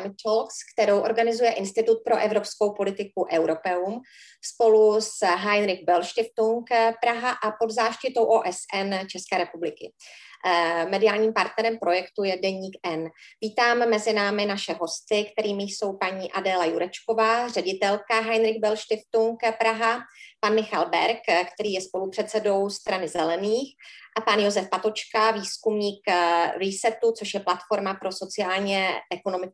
Climate Talks, kterou organizuje Institut pro evropskou politiku Europeum spolu s Heinrich Böll Stiftung Praha a pod záštitou OSN České republiky. Eh, mediálním partnerem projektu je Deník N. Vítám mezi námi naše hosty, kterými jsou paní Adéla Jurečková, ředitelka Heinrich Bell Stiftung Praha, pan Michal Berg, který je spolupředsedou strany Zelených a pan Josef Patočka, výzkumník eh, Resetu, což je platforma pro sociálně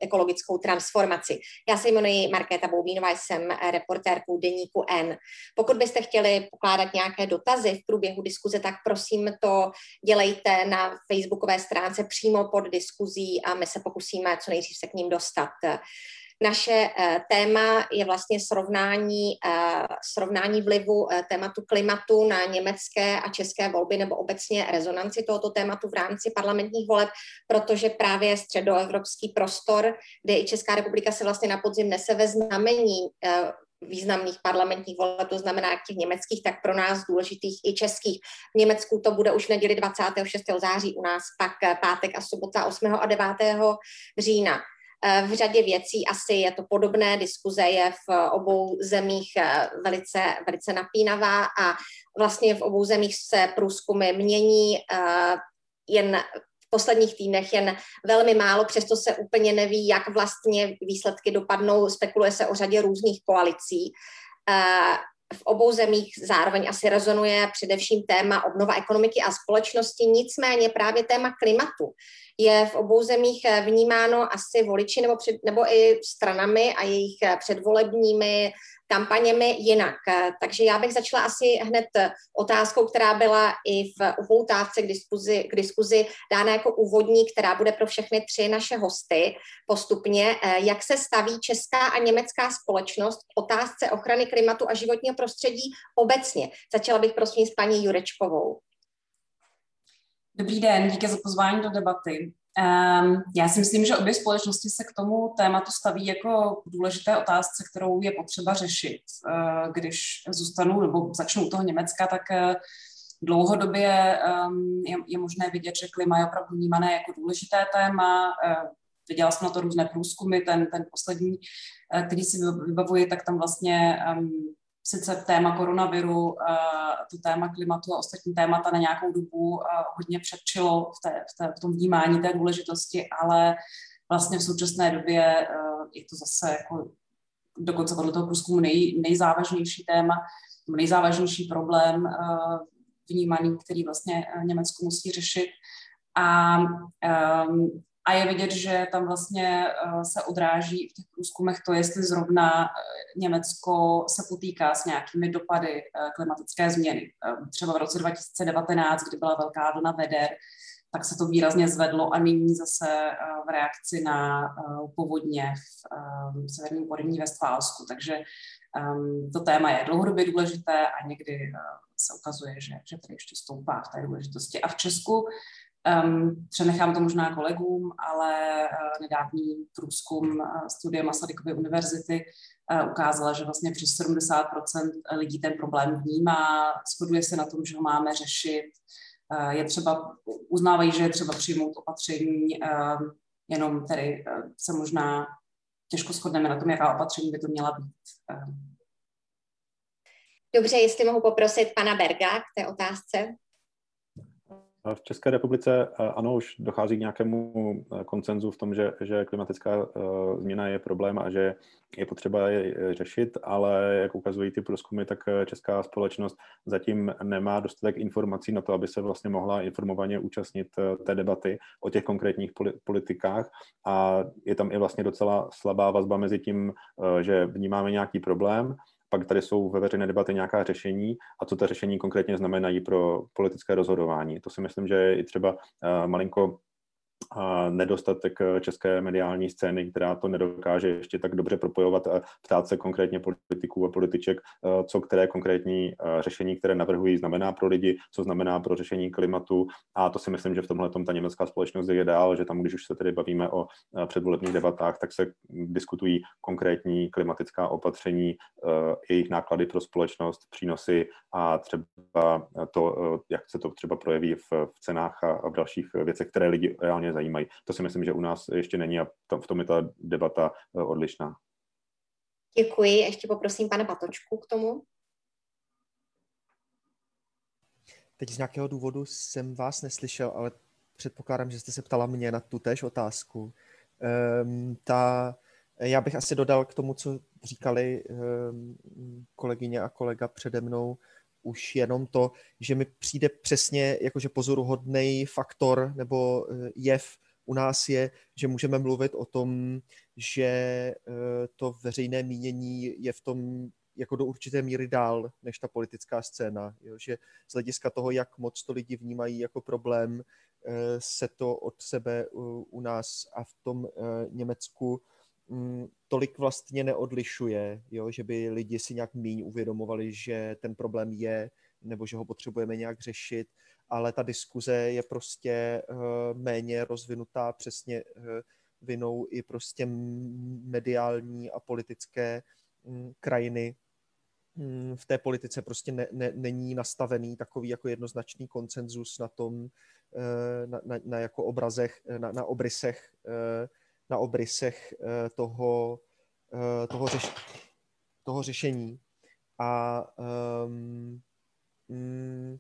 ekologickou transformaci. Já se jmenuji Markéta Boubínová, jsem reportérkou Deníku N. Pokud byste chtěli pokládat nějaké dotazy v průběhu diskuze, tak prosím to dělejte na facebookové stránce přímo pod diskuzí a my se pokusíme co nejdřív se k ním dostat. Naše eh, téma je vlastně srovnání, eh, srovnání vlivu eh, tématu klimatu na německé a české volby nebo obecně rezonanci tohoto tématu v rámci parlamentních voleb, protože právě středoevropský prostor, kde i Česká republika se vlastně na podzim nese ve znamení významných parlamentních voleb, to znamená jak těch německých, tak pro nás důležitých i českých. V Německu to bude už neděli 26. září, u nás pak pátek a sobota 8. a 9. října. Eh, v řadě věcí asi je to podobné, diskuze je v obou zemích eh, velice, velice napínavá a vlastně v obou zemích se průzkumy mění, eh, jen posledních týdnech jen velmi málo, přesto se úplně neví, jak vlastně výsledky dopadnou, spekuluje se o řadě různých koalicí. V obou zemích zároveň asi rezonuje především téma obnova ekonomiky a společnosti, nicméně právě téma klimatu je v obou zemích vnímáno asi voliči nebo, před, nebo i stranami a jejich předvolebními kampaněmi jinak. Takže já bych začala asi hned otázkou, která byla i v upoutávce k diskuzi, k diskuzi dána jako úvodní, která bude pro všechny tři naše hosty postupně. Jak se staví česká a německá společnost k otázce ochrany klimatu a životního prostředí obecně? Začala bych prosím s paní Jurečkovou. Dobrý den, díky za pozvání do debaty. Um, já si myslím, že obě společnosti se k tomu tématu staví jako důležité otázce, kterou je potřeba řešit. Uh, když zůstanou nebo začnou toho Německa, tak uh, dlouhodobě um, je, je možné vidět, že klima je opravdu vnímané jako důležité téma. Uh, viděla jsem na to různé průzkumy, ten, ten poslední, který si vybavuji, tak tam vlastně um, sice téma koronaviru, to téma klimatu a ostatní témata na nějakou dobu hodně předčilo v, té, v, té, v tom vnímání té důležitosti, ale vlastně v současné době je to zase jako dokonce podle toho průzkumu nej, nejzávažnější téma, nejzávažnější problém vnímaný, který vlastně Německo musí řešit. A um, a je vidět, že tam vlastně eh, se odráží v těch průzkumech to, jestli zrovna eh, Německo se potýká s nějakými dopady eh, klimatické změny. Třeba v roce 2019, kdy byla velká vlna veder, tak se to výrazně zvedlo a nyní zase v reakci na povodně v severním Porivní Vestfálsku. Takže ehm, to téma je dlouhodobě důležité a někdy se ukazuje, že, že tady ještě stoupá v té důležitosti. A v Česku Um, přenechám to možná kolegům, ale uh, nedávný průzkum uh, studie Masarykovy univerzity uh, ukázala, že vlastně přes 70% lidí ten problém vnímá, shoduje se na tom, že ho máme řešit. Uh, je třeba, uznávají, že je třeba přijmout opatření, uh, jenom tedy uh, se možná těžko shodneme na tom, jaká opatření by to měla být. Uh. Dobře, jestli mohu poprosit pana Berga k té otázce. V České republice ano, už dochází k nějakému e, koncenzu v tom, že, že klimatická e, změna je problém a že je potřeba je řešit, ale jak ukazují ty průzkumy, tak česká společnost zatím nemá dostatek informací na to, aby se vlastně mohla informovaně účastnit té debaty o těch konkrétních politikách. A je tam i vlastně docela slabá vazba mezi tím, že vnímáme nějaký problém pak tady jsou ve veřejné debatě nějaká řešení a co ta řešení konkrétně znamenají pro politické rozhodování. To si myslím, že je i třeba uh, malinko nedostatek eh, české mediální scény, která to nedokáže ještě tak dobře propojovat a ptát se konkrétně politiků a političek, eh, co které konkrétní eh, řešení, které navrhují, znamená pro lidi, co znamená pro řešení klimatu. A to si myslím, že v tomhle ta německá společnost je dál, že tam, když už se tedy bavíme o předvolebních debatách, tak se diskutují konkrétní klimatická opatření, jejich náklady pro společnost, přínosy a třeba to, jak se to třeba projeví v cenách a v dalších věcech, které lidi reálně reálně zajímají. To si myslím, že u nás ještě není a v tom je ta debata odlišná. Děkuji. Ještě poprosím pana Patočku k tomu. Teď z nějakého důvodu jsem vás neslyšel, ale předpokládám, že jste se ptala mě na tu též otázku. Um, ta, já bych asi dodal k tomu, co říkali um, kolegyně a kolega přede mnou, už jenom to, že mi přijde přesně jakože pozoruhodný faktor nebo eh, jev u nás je, že můžeme mluvit o tom, že eh, to veřejné mínění je v tom jako do určité míry dál než ta politická scéna. Jo? Že z hlediska toho, jak moc to lidi vnímají jako problém, eh, se to od sebe u nás a v tom Německu mm, tolik vlastně neodlišuje, jo? že by lidi si nějak míň uvědomovali, že ten problém je, nebo že ho potřebujeme nějak řešit, ale ta diskuze je prostě méně rozvinutá přesně vinou i prostě mediální a politické mm, krajiny. Mm, v té politice prostě ne, ne, není nastavený takový jako jednoznačný koncenzus na tom, eh, na, na, na jako obrazech, na, na obrysech, eh, na obrysech eh, toho, toho, řeš, toho řešení. A um, mm,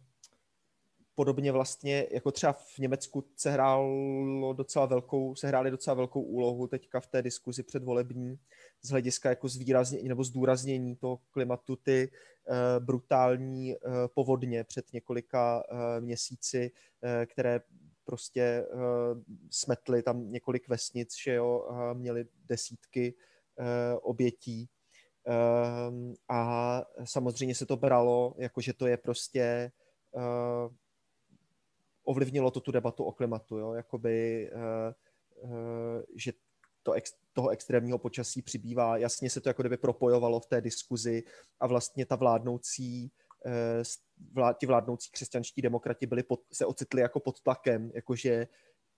podobně vlastně, jako třeba v Německu se hrálo docela velkou, se hráli docela velkou úlohu teďka v té diskuzi předvolební z hlediska jako zvýraznění nebo zdůraznění toho klimatu ty uh, brutální povodně před několika měsíci, které prostě uh, smetly tam několik vesnic, že jo, uh, měli desítky uh, obětí. Uh, a samozřejmě se to bralo, jako že to je prostě uh, ovlivnilo to tu debatu o klimatu, jo? Jakoby, uh, uh, že to ex, toho extrémního počasí přibývá. Jasně se to jako kdyby propojovalo v té diskuzi a vlastně ta vládnoucí uh, vlá, ti vládnoucí křesťanští demokrati byli pod, se ocitli jako pod tlakem, jakože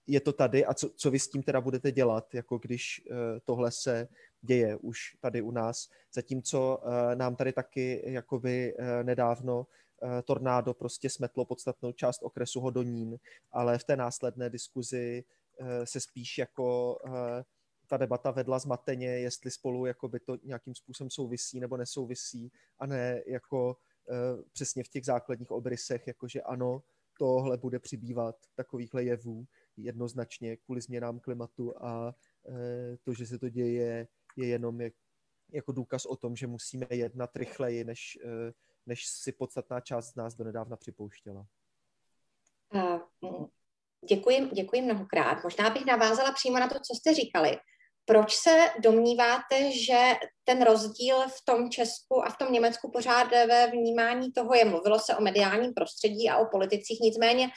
je to tady a co, co vy s tím teda budete dělat, jako když uh, tohle se děje už tady u nás. Zatímco uh, nám tady taky jakoby nedávno Eh, tornádo prostě smetlo podstatnou část okresu Hodonín, ale v té následné diskuzi eh, se spíš jako eh, ta debata vedla zmateně, jestli spolu jako by to nějakým způsobem souvisí nebo nesouvisí a ne jako přesně v těch základních obrysech, jakože ano, tohle bude přibývat takovýchhle jevů jednoznačně kvůli změnám klimatu a to, že se to děje, je jenom jako důkaz o tom, že musíme jednat rychleji, než než si podstatná část z nás donedávna připouštěla. Děkuji, děkuji mnohokrát. Možná bych navázala přímo na to, co jste říkali. Proč se domníváte, že ten rozdíl v tom Česku a v tom Německu pořád ve vnímání toho je? Mluvilo se o mediálním prostředí a o politicích, nicméně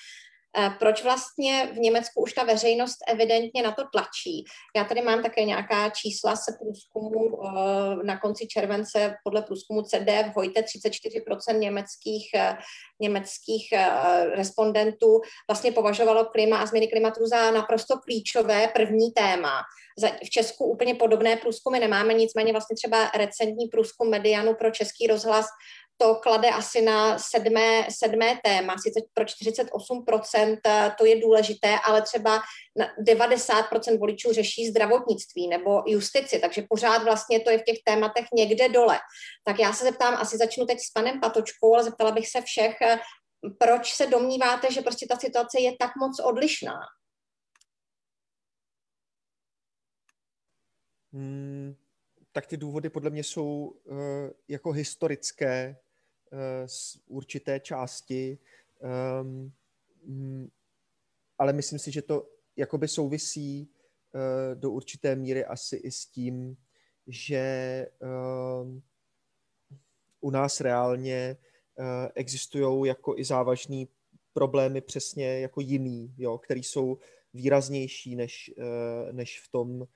proč vlastně v Německu už ta veřejnost evidentně na to tlačí? Já tady mám také nějaká čísla se průzkumu eh, na konci července podle průzkumu CD v Hojte 34% německých, eh, německých respondentů vlastně považovalo klima a změny klimatu za naprosto klíčové první téma. V Česku úplně podobné průzkumy nemáme, nicméně vlastně třeba recentní průzkum Medianu pro český rozhlas to klade asi na sedmé, sedmé téma, sice pro 48% eh, to je důležité, ale třeba 90% voličů řeší zdravotnictví nebo justici, takže pořád vlastně to je v těch tématech někde dole. Tak já se zeptám, asi začnu teď s panem Patočkou, ale zeptala bych se všech, eh, proč se domníváte, že prostě ta situace je tak moc odlišná? Hmm, tak ty důvody podle mě jsou uh, jako historické z určité části, um, ale myslím si, že to jakoby souvisí uh, do určité míry asi i s tím, že um, u nás reálně uh, existují jako i závažný problémy přesně jako jiný, jo, který jsou výraznější než, než v tom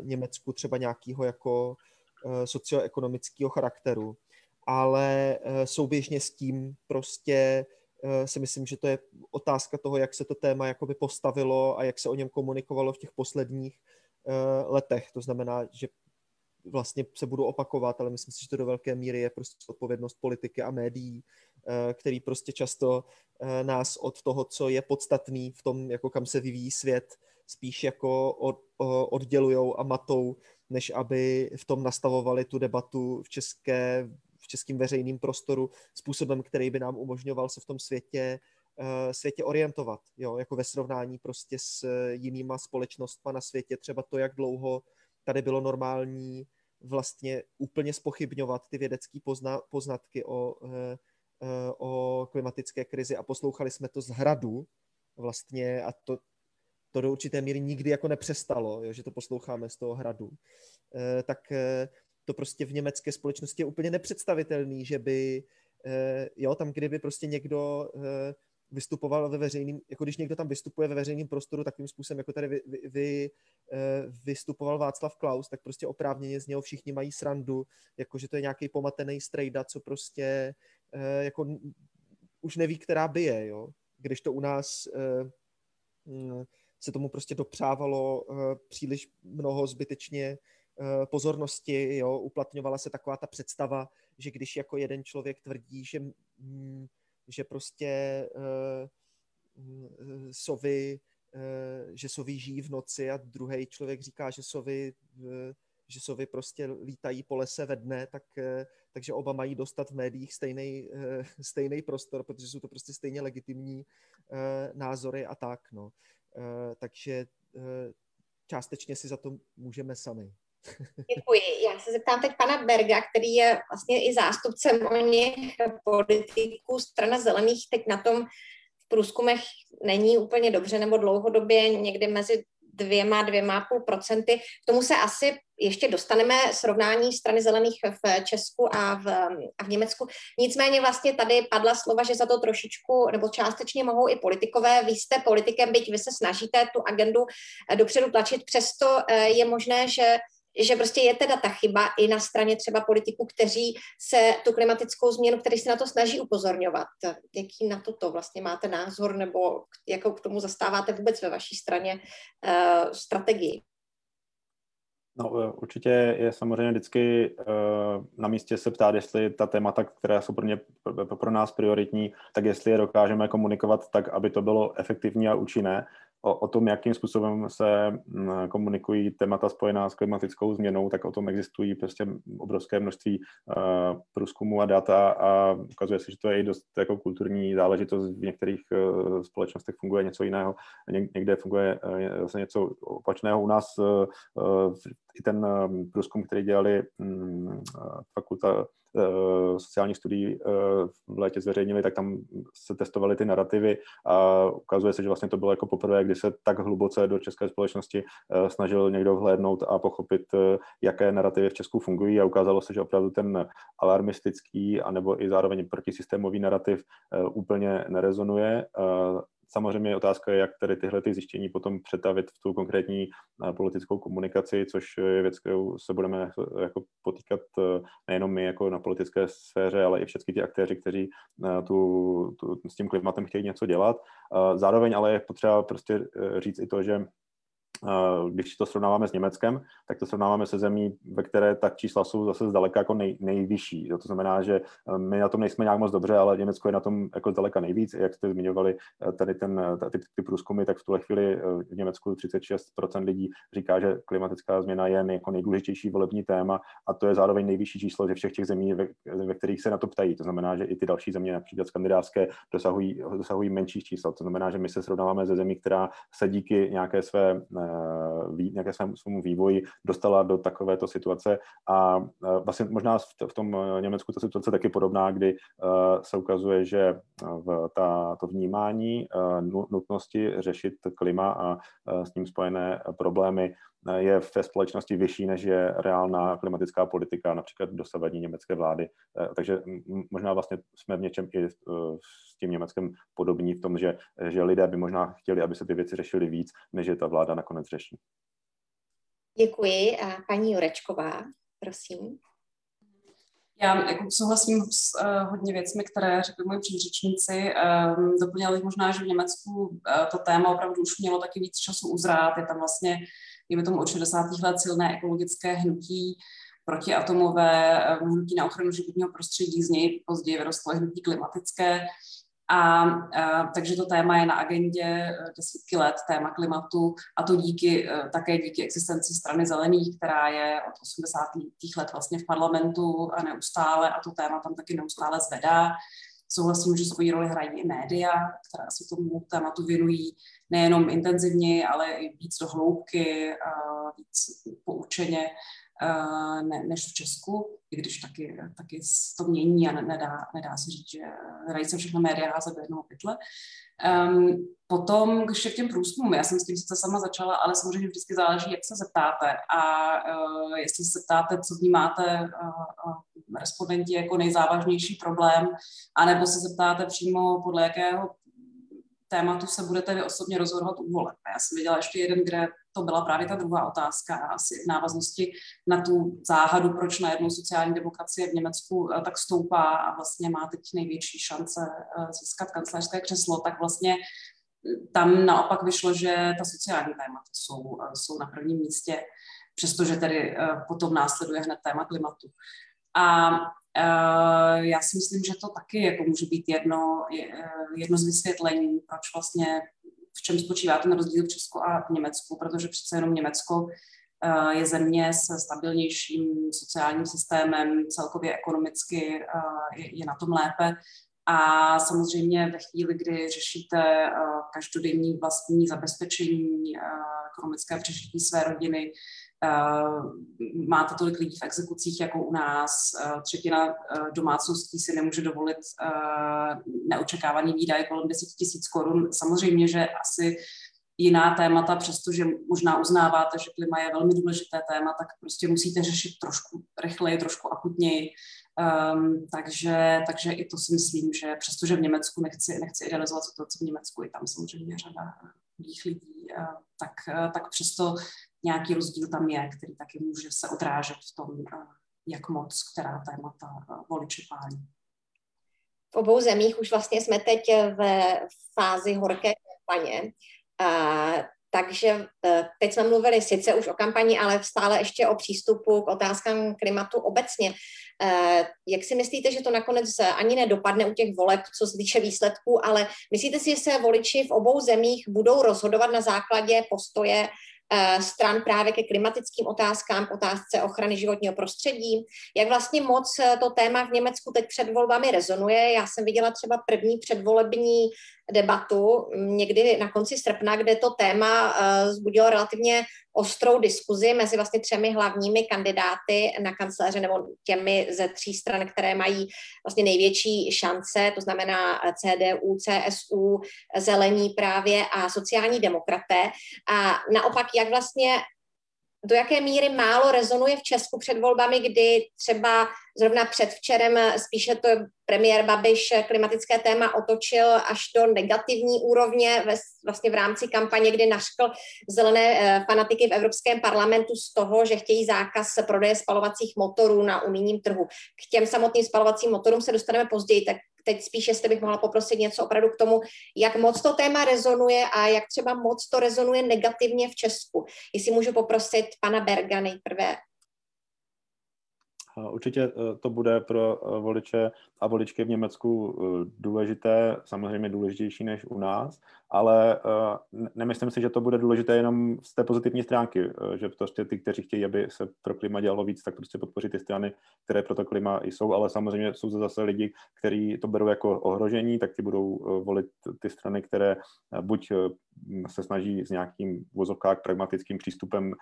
Německu třeba nějakého jako socioekonomického charakteru ale eh, souběžně s tím prostě eh, si myslím, že to je otázka toho, jak se to téma jakoby postavilo a jak se o něm komunikovalo v těch posledních eh, letech. To znamená, že vlastně se budu opakovat, ale myslím si, že to do velké míry je prostě odpovědnost politiky a médií, který prostě často nás od toho, co je podstatný v tom, jako kam se vyvíjí svět, spíš jako od, oddělujou a matou, než aby v tom nastavovali tu debatu v české, v českém veřejném prostoru způsobem, který by nám umožňoval se v tom světě Eh, světě orientovat, jo, jako ve srovnání prostě s jinýma společnostma na světě, třeba to, jak dlouho tady bylo normální vlastně úplně spochybňovat ty vědecké pozna, poznatky o, eh, eh, o klimatické krizi. A poslouchali jsme to z hradu vlastně a to, to do určité míry nikdy jako nepřestalo, jo, že to posloucháme z toho hradu, tak to prostě v německé společnosti je úplně nepředstavitelný, že by, jo, tam kdyby prostě někdo vystupoval ve veřejným, jako když někdo tam vystupuje ve veřejném prostoru takovým způsobem, jako tady vy, vy, vy, eh, vystupoval Václav Klaus, tak prostě oprávněně z něho všichni mají srandu, jako že to je nějaký pomatený strejda, co prostě eh, jako už neví, která bije, jo. Když to u nás eh, mm, se tomu prostě dopřávalo příliš mnoho zbytečně pozornosti, jo, uplatňovala se taková ta představa, že když jako jeden člověk tvrdí, že že prostě uh, sovy, uh, že sovy žijí v noci a druhý člověk říká, že sovy, že sovy prostě lítají po lese ve dne, tak, takže oba mají dostat v médiích stejný, stejný prostor, protože jsou to prostě stejně legitimní názory a tak. No. Takže částečně si za to můžeme sami. Děkuji. Já se zeptám teď pana Berga, který je vlastně i zástupcem o politiků strana zelených. Teď na tom v průzkumech není úplně dobře, nebo dlouhodobě někdy mezi dvěma, dvěma půl procenty. K tomu se asi ještě dostaneme srovnání strany zelených v Česku a v, a v Německu. Nicméně vlastně tady padla slova, že za to trošičku nebo částečně mohou i politikové. Vy jste politikem, byť vy se snažíte tu agendu dopředu tlačit, přesto eh, je možné, že že prostě je teda ta chyba i na straně třeba politiků, kteří se tu klimatickou změnu, kteří se na to snaží upozorňovat. Jaký na toto vlastně máte názor nebo jakou k tomu zastáváte vůbec ve vaší straně uh, strategii? No, eh, určitě je samozřejmě vždycky uh, na místě se ptát, jestli ta témata, která jsou pro, ně, pro nás prioritní, tak jestli je dokážeme komunikovat tak, aby to bylo efektivní a účinné o, o tom, jakým způsobem se mm, komunikují témata spojená s klimatickou změnou, tak o tom existují prostě obrovské množství uh, průzkumů a data a ukazuje se, že to je i dost jako kulturní záležitost. V některých uh, společnostech funguje něco jiného, někde funguje uh, zase něco opačného. U nás uh, i ten průzkum, který dělali um, fakulta sociálních studií eh, v létě zveřejnili, tak tam se testovaly ty narrativy a ukazuje se, že vlastně to bylo jako poprvé, kdy se tak hluboce do české společnosti eh, snažil někdo vhlédnout a pochopit, jaké narrativy v Česku fungují a ukázalo se, že opravdu ten alarmistický anebo i zároveň protisystémový narrativ úplně nerezonuje Samozřejmě je otázka, jak tady tyhle ty zjištění potom přetavit v tu konkrétní eh, politickou komunikaci, což je věc, kterou se budeme jako potýkat eh, nejenom my jako na politické sféře, ale i všechny ti aktéři, kteří eh, tu, tu, s tím klimatem chtějí něco dělat. Zároveň ale je potřeba prostě říct i to, že když to srovnáváme s Německem, tak to srovnáváme se zemí, ve které tak čísla jsou zase zdaleka jako nej, nejvyšší. To znamená, že eh, my na tom nejsme nějak moc dobře, ale Německo je na tom jako zdaleka nejvíc. Jak jste zmiňovali eh, tady ten, ty, ty průzkumy, tak v tuhle chvíli eh, v Německu 36% lidí říká, že klimatická změna je jako nejdůležitější volební téma a to je zároveň nejvyšší číslo ze všech těch zemí, ve, ve kterých se na to ptají. To znamená, že i ty další země, například skandinávské, dosahují, dosahují menší čísla. To znamená, že my se srovnáváme ze zemí, která se díky nějaké své nějaké svému, svému vývoji dostala do takovéto situace a vlastně možná v tom Německu ta situace taky podobná, kdy se ukazuje, že v ta, to vnímání nutnosti řešit klima a s tím spojené problémy je v té společnosti vyšší, než je reálná klimatická politika, například dosavadní německé vlády. Takže možná vlastně jsme v něčem i s tím Německem podobní v tom, že, že lidé by možná chtěli, aby se ty věci řešily víc, než je ta vláda nakonec řeší. Děkuji. A paní Jurečková, prosím. Já jako souhlasím s uh, hodně věcmi, které řekli moji předřečníci. Um, doplnila bych možná, že v Německu uh, to téma opravdu už mělo taky víc času uzrát. Je tam vlastně, dejme tomu od 60. let silné ekologické hnutí protiatomové, hnutí na ochranu životního prostředí, z něj později vyrostlo hnutí klimatické. A, a takže to téma je na agendě e, desítky let, téma klimatu, a to díky, e, také díky existenci strany zelených, která je od 80. let vlastně v parlamentu a neustále a to téma tam taky neustále zvedá. Souhlasím, že svoji roli hrají i média, která se tomu tématu věnují nejenom intenzivně, ale i víc do hloubky, víc poučeně Eh, ne, než v Česku, i když taky, taky to mění a nedá, nedá se říct, že dají se všechno média házet do jednoho pytle. Um, potom k těm průzkumům, já jsem s tím sice sama začala, ale samozřejmě vždycky záleží, jak se zeptáte a uh, jestli se zeptáte, co vnímáte uh, respondenti jako nejzávažnější problém, anebo se zeptáte přímo podle jakého tématu se budete vy osobně rozhodovat u voleb. Já jsem viděla ještě jeden, kde to byla právě ta druhá otázka, asi v návaznosti na tu záhadu, proč najednou sociální demokracie v Německu eh, tak stoupá a vlastně má teď největší šance eh, získat kancelářské křeslo, tak vlastně eh, tam naopak vyšlo, že ta sociální témata jsou, jsou na prvním místě, přestože tedy potom následuje hned téma klimatu. A já si myslím, že to taky jako může být jedno, jedno z vysvětlení, proč vlastně v čem spočívá ten rozdíl v Česku a v Německu, protože přece jenom Německo eh, je země se stabilnějším sociálním systémem, celkově ekonomicky je, je na tom lépe. A samozřejmě ve chvíli, kdy řešíte každodenní vlastní zabezpečení, ekonomické přežití své rodiny, máte tolik lidí v exekucích jako u nás, třetina domácností si nemůže dovolit neočekávaný výdaj kolem 10 tisíc korun. Samozřejmě, že asi jiná témata, přestože možná uznáváte, že klima je velmi důležité téma, tak prostě musíte řešit trošku rychleji, trošku akutněji. Um, takže, takže i to si myslím, že přestože v Německu nechci, nechci idealizovat situaci v Německu, je tam samozřejmě řada lidí, tak, tak přesto nějaký rozdíl tam je, který taky může se odrážet v tom, uh, jak moc která témata uh, voliči pálí. V obou zemích už vlastně jsme teď ve fázi horké kampaně. Takže teď jsme mluvili sice už o kampani, ale stále ještě o přístupu k otázkám klimatu obecně. Jak si myslíte, že to nakonec ani nedopadne u těch voleb, co se týče výsledků, ale myslíte si, že se voliči v obou zemích budou rozhodovat na základě postoje Eh, stran právě ke klimatickým otázkám, otázce ochrany životního prostředí. Jak vlastně moc eh, to téma v Německu teď před volbami rezonuje. Já jsem viděla třeba první předvolební debatu někdy na konci srpna, kde to téma uh, zbudilo relativně ostrou diskuzi mezi vlastně třemi hlavními kandidáty na kanceláře nebo těmi ze tří stran, které mají vlastně největší šance, to znamená CDU, CSU, Zelení právě a sociální demokraté. A naopak, jak vlastně do jaké míry málo rezonuje v Česku před volbami, kdy třeba zrovna předvčerem spíše to premiér Babiš klimatické téma otočil až do negativní úrovně ve, vlastně v rámci kampaně, kdy naškl zelené eh, fanatiky v Evropském parlamentu z toho, že chtějí zákaz prodeje spalovacích motorů na unijním trhu. K těm samotným spalovacím motorům se dostaneme později, tak teď spíš, jestli bych mohla poprosit něco opravdu k tomu, jak moc to téma rezonuje a jak třeba moc to rezonuje negativně v Česku. Jestli můžu poprosit pana Berga nejprve. Určitě eh, to bude pro eh, voliče a voličky v Německu eh, důležité, samozřejmě důležitější než u nás, ale uh, nemyslím si, že to bude důležité jenom z té pozitivní stránky, uh, že prostě ty, kteří chtějí, aby se pro klima dělalo víc, tak prostě podpoří ty strany, které pro to klima jsou, ale samozřejmě jsou zase lidi, kteří to berou jako ohrožení, tak ti budou uh, volit ty strany, které buď se snaží s nějakým vozovkách pragmatickým přístupem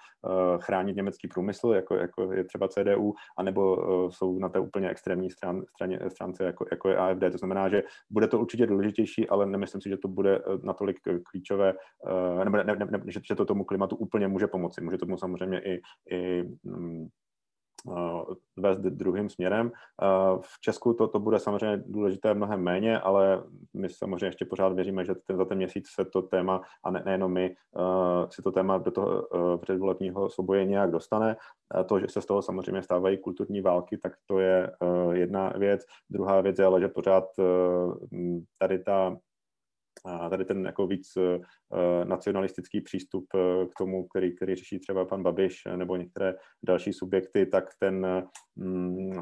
chránit německý průmysl, jako, jako je třeba CDU, anebo jsou na té úplně extrémní stran, straně, stránce, jako, jako je AFD. To znamená, že bude to určitě důležitější, ale nemyslím si, že to bude na natolik klíčové, eh, nebo ne, ne, ne, že, že to tomu klimatu úplně může pomoci. Může tomu samozřejmě i, i um, vést druhým směrem. Eh, v Česku to, to bude samozřejmě důležité mnohem méně, ale my samozřejmě ještě pořád věříme, že ten, za ten měsíc se to téma, a ne, nejenom my, si to téma do toho předvolebního souboje nějak dostane. To, že se z toho samozřejmě stávají kulturní války, tak to je jedna věc. Druhá věc je ale, že pořád tady ta tady ten jako víc nacionalistický přístup k tomu, který, který řeší třeba pan Babiš nebo některé další subjekty, tak ten mm,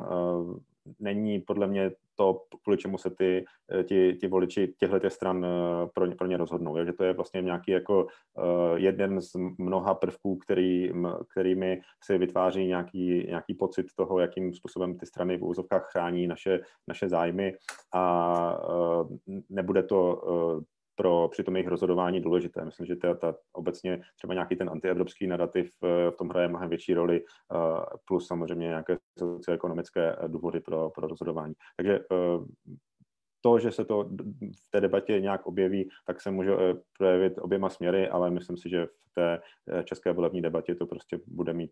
není podle mě to, kvůli čemu se ty, eh, ti, ti voliči těchto stran eh, pro ně, pro ně rozhodnou. Takže to je vlastně nějaký jako uh, jeden z mnoha prvků, který, kterými se vytváří nějaký, nějaký pocit toho, jakým způsobem ty strany v úzovkách chrání naše, naše zájmy a nebude to pro při tom jejich rozhodování důležité. Myslím, že ta, ta obecně třeba nějaký ten antievropský narrativ v tom hraje mnohem větší roli, plus samozřejmě nějaké socioekonomické důvody pro, pro rozhodování. Takže to, že se to v té debatě nějak objeví, tak se může projevit oběma směry, ale myslím si, že v té české volební debatě to prostě bude mít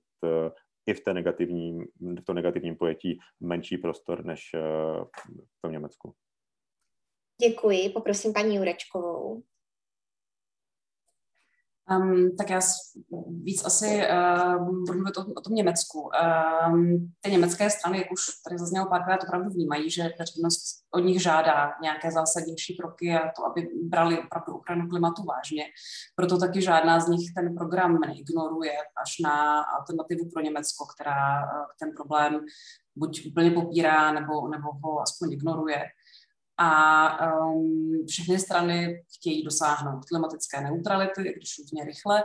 i v, té negativním, v tom negativním pojetí menší prostor než v tom Německu. Děkuji, poprosím paní Jurečkovou. Um, tak já víc asi uh, budu mluvit o, o tom Německu. Um, ty německé strany, jak už tady zaznělo párkrát, opravdu vnímají, že veřejnost od nich žádá nějaké zásadnější kroky a to, aby brali opravdu ochranu klimatu vážně. Proto taky žádná z nich ten program neignoruje až na alternativu pro Německo, která uh, ten problém buď úplně popírá, nebo, nebo ho aspoň ignoruje a um, všechny strany chtějí dosáhnout klimatické neutrality, když různě rychle.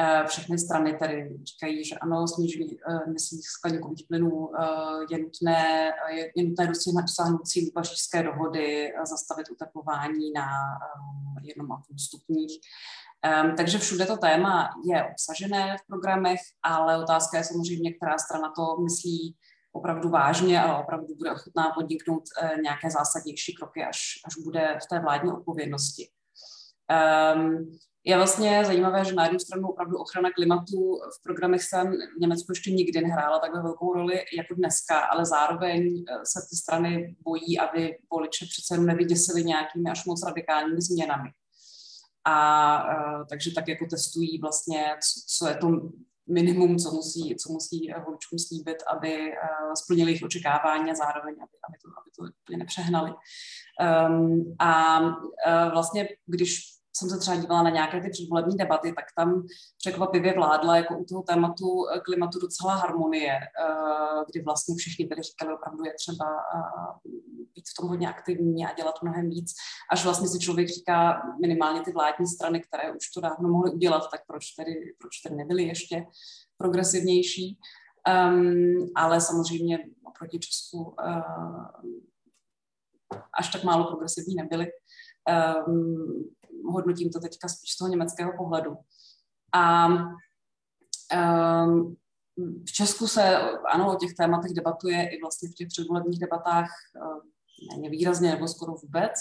Uh, všechny strany tedy říkají, že ano, snížení uh, emisí skleníkových plynů uh, je nutné, je, nutné dosáhnout cílů pařížské dohody, zastavit uteplování na um, 1,5 stupních. Um, takže všude to téma je obsažené v programech, ale otázka je samozřejmě, která strana to myslí opravdu vážně a opravdu bude ochotná podniknout eh, nějaké zásadnější kroky, až, až bude v té vládní odpovědnosti. Um, je vlastně zajímavé, že na jednu stranu opravdu ochrana klimatu v programech se v Německu ještě nikdy nehrála takhle velkou roli jako dneska, ale zároveň eh, se ty strany bojí, aby voliče přece jenom nevyděsili nějakými až moc radikálními změnami. A uh, takže tak jako testují vlastně, co, co je to minimum, co musí, co musí voličům slíbit, aby uh, splnili jejich očekávání a zároveň, aby, aby, to, aby to nepřehnali. Um, a uh, vlastně, když jsem se třeba dívala na nějaké ty předvolební debaty, tak tam překvapivě vládla jako u toho tématu eh, klimatu docela harmonie, kdy vlastně všichni byli říkali, opravdu je třeba být v tom hodně aktivní a dělat mnohem víc, až vlastně si člověk říká minimálně ty vládní strany, které už to dávno mohly udělat, tak proč tedy, proč tedy nebyly ještě progresivnější. Um, ale samozřejmě oproti Česku uh, až tak málo progresivní nebyly. Um, hodnotím to teďka spíš z toho německého pohledu. A um, v Česku se, ano, o těch tématech debatuje i vlastně v těch předvolebních debatách méně výrazně nebo skoro vůbec.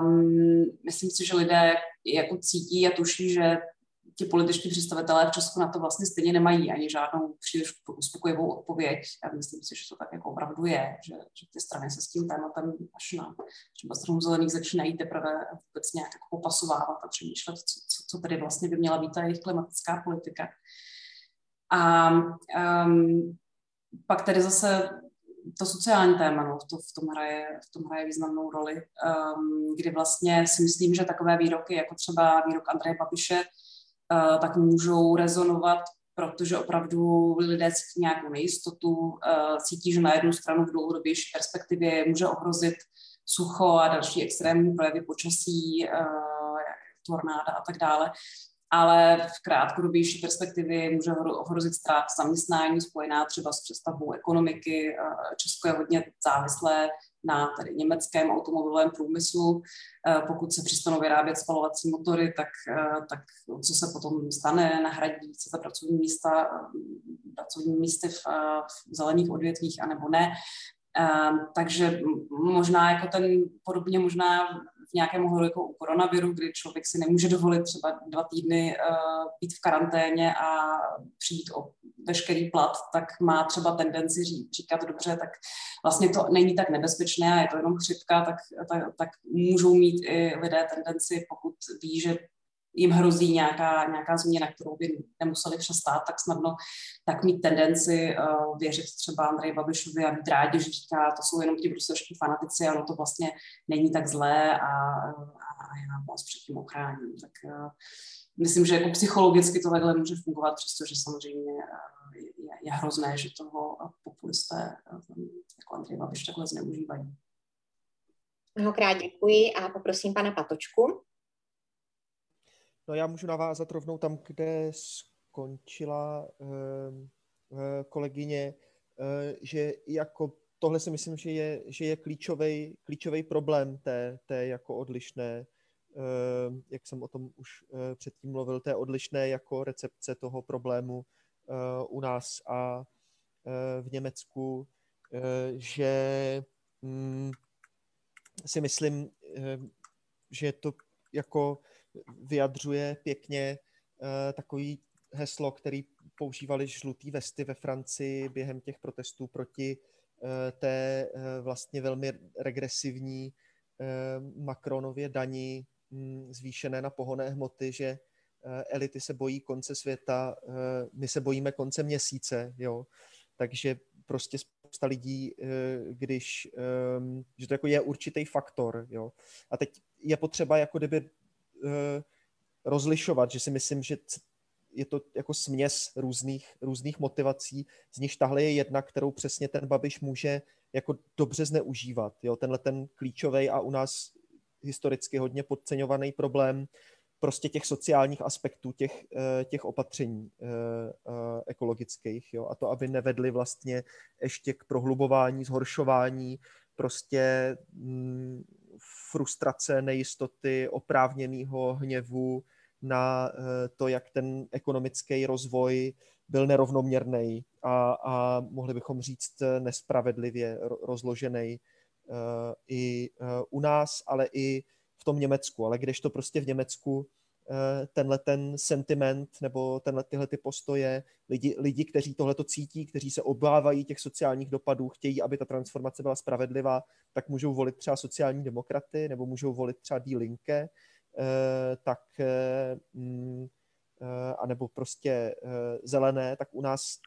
Um, myslím si, že lidé jako cítí a tuší, že ti političtí představitelé v Česku na to vlastně stejně nemají ani žádnou příliš uspokojivou odpověď. A myslím si, že to tak jako opravdu je, že, že ty strany se s tím tématem až na třeba stranu zelených začínají teprve vůbec nějak jako popasovávat a přemýšlet, co, co, co tedy vlastně by měla být ta jejich klimatická politika. A um, pak tedy zase to sociální téma no, to v, tom hraje, v tom hraje významnou roli, um, kdy vlastně si myslím, že takové výroky, jako třeba výrok Andreje Babiše, tak můžou rezonovat, protože opravdu lidé cítí nějakou nejistotu, uh, cítí, že na jednu stranu v dlouhodobější perspektivě může ohrozit sucho a další extrémní projevy počasí, uh, tornáda a tak dále ale v krátkodobější perspektivě může ohrozit ztrát zaměstnání spojená třeba s přestavbou ekonomiky. Česko je hodně závislé na tady německém automobilovém průmyslu. Pokud se přestanou vyrábět spalovací motory, tak, tak co se potom stane, nahradí se za pracovní místa, pracovní místy v, v zelených odvětvích, anebo ne. takže možná jako ten podobně možná v nějakém ohledu jako u koronaviru, kdy člověk si nemůže dovolit třeba dva týdny uh, být v karanténě a přijít o veškerý plat, tak má třeba tendenci ří, říkat dobře, tak vlastně to není tak nebezpečné a je to jenom chřipka, tak, tak, tak můžou mít i lidé tendenci, pokud ví, že jim hrozí nějaká, nějaká změna, kterou by nemuseli přestát tak snadno, tak mít tendenci uh, věřit třeba Andrej Babišovi a být rádi, že říká, to jsou jenom ti bruselští fanatici, ale to vlastně není tak zlé a, a, já vás před tím ochráním. Tak myslím, že jako psychologicky to takhle může fungovat, přestože samozřejmě je, je hrozné, že toho populisté jako Andrej Babiš takhle zneužívají. Mnohokrát děkuji a poprosím pana Patočku. No já můžu navázat rovnou tam, kde skončila eh, kolegyně, eh, že jako tohle si myslím, že je, že je klíčový, klíčový problém té, té jako odlišné, eh, jak jsem o tom už eh, předtím mluvil, té odlišné jako recepce toho problému u nás a v Německu, že hm, si myslím, že to jako vyjadřuje pěkně uh, takový heslo, který používali žlutý vesty ve Francii během těch protestů proti uh, té uh, vlastně velmi regresivní Macronově daní um, zvýšené na pohonné hmoty, že elity se bojí konce světa, my se bojíme konce měsíce, jo. Takže prostě spousta lidí, když, um, že to jako je určitý faktor, jo. A teď je potřeba jako kdyby Eh, rozlišovat, že si myslím, že je to jako směs různých, různých motivací, z nich tahle je jedna, kterou přesně ten Babiš může jako dobře zneužívat. Jo? Tenhle ten klíčový a u nás historicky hodně podceňovaný problém prostě těch sociálních aspektů těch, eh, těch opatření eh, ekologických. Jo? A to, aby nevedli vlastně ještě k prohlubování, zhoršování prostě mm, frustrace, nejistoty, oprávněného hněvu na eh, to, jak ten ekonomický rozvoj byl nerovnoměrný a, a mohli bychom říct eh, nespravedlivě rozložený eh, i u nás, ale i v tom Německu. Ale když to prostě v Německu tenhle ten sentiment nebo tenhle, tyhle ty postoje, lidi, lidi, kteří tohle to cítí, kteří se obávají těch sociálních dopadů, chtějí, aby ta transformace byla spravedlivá, tak můžou volit třeba sociální demokraty nebo můžou volit třeba Die Linke, eh, tak eh, mm, anebo prostě zelené, tak u nás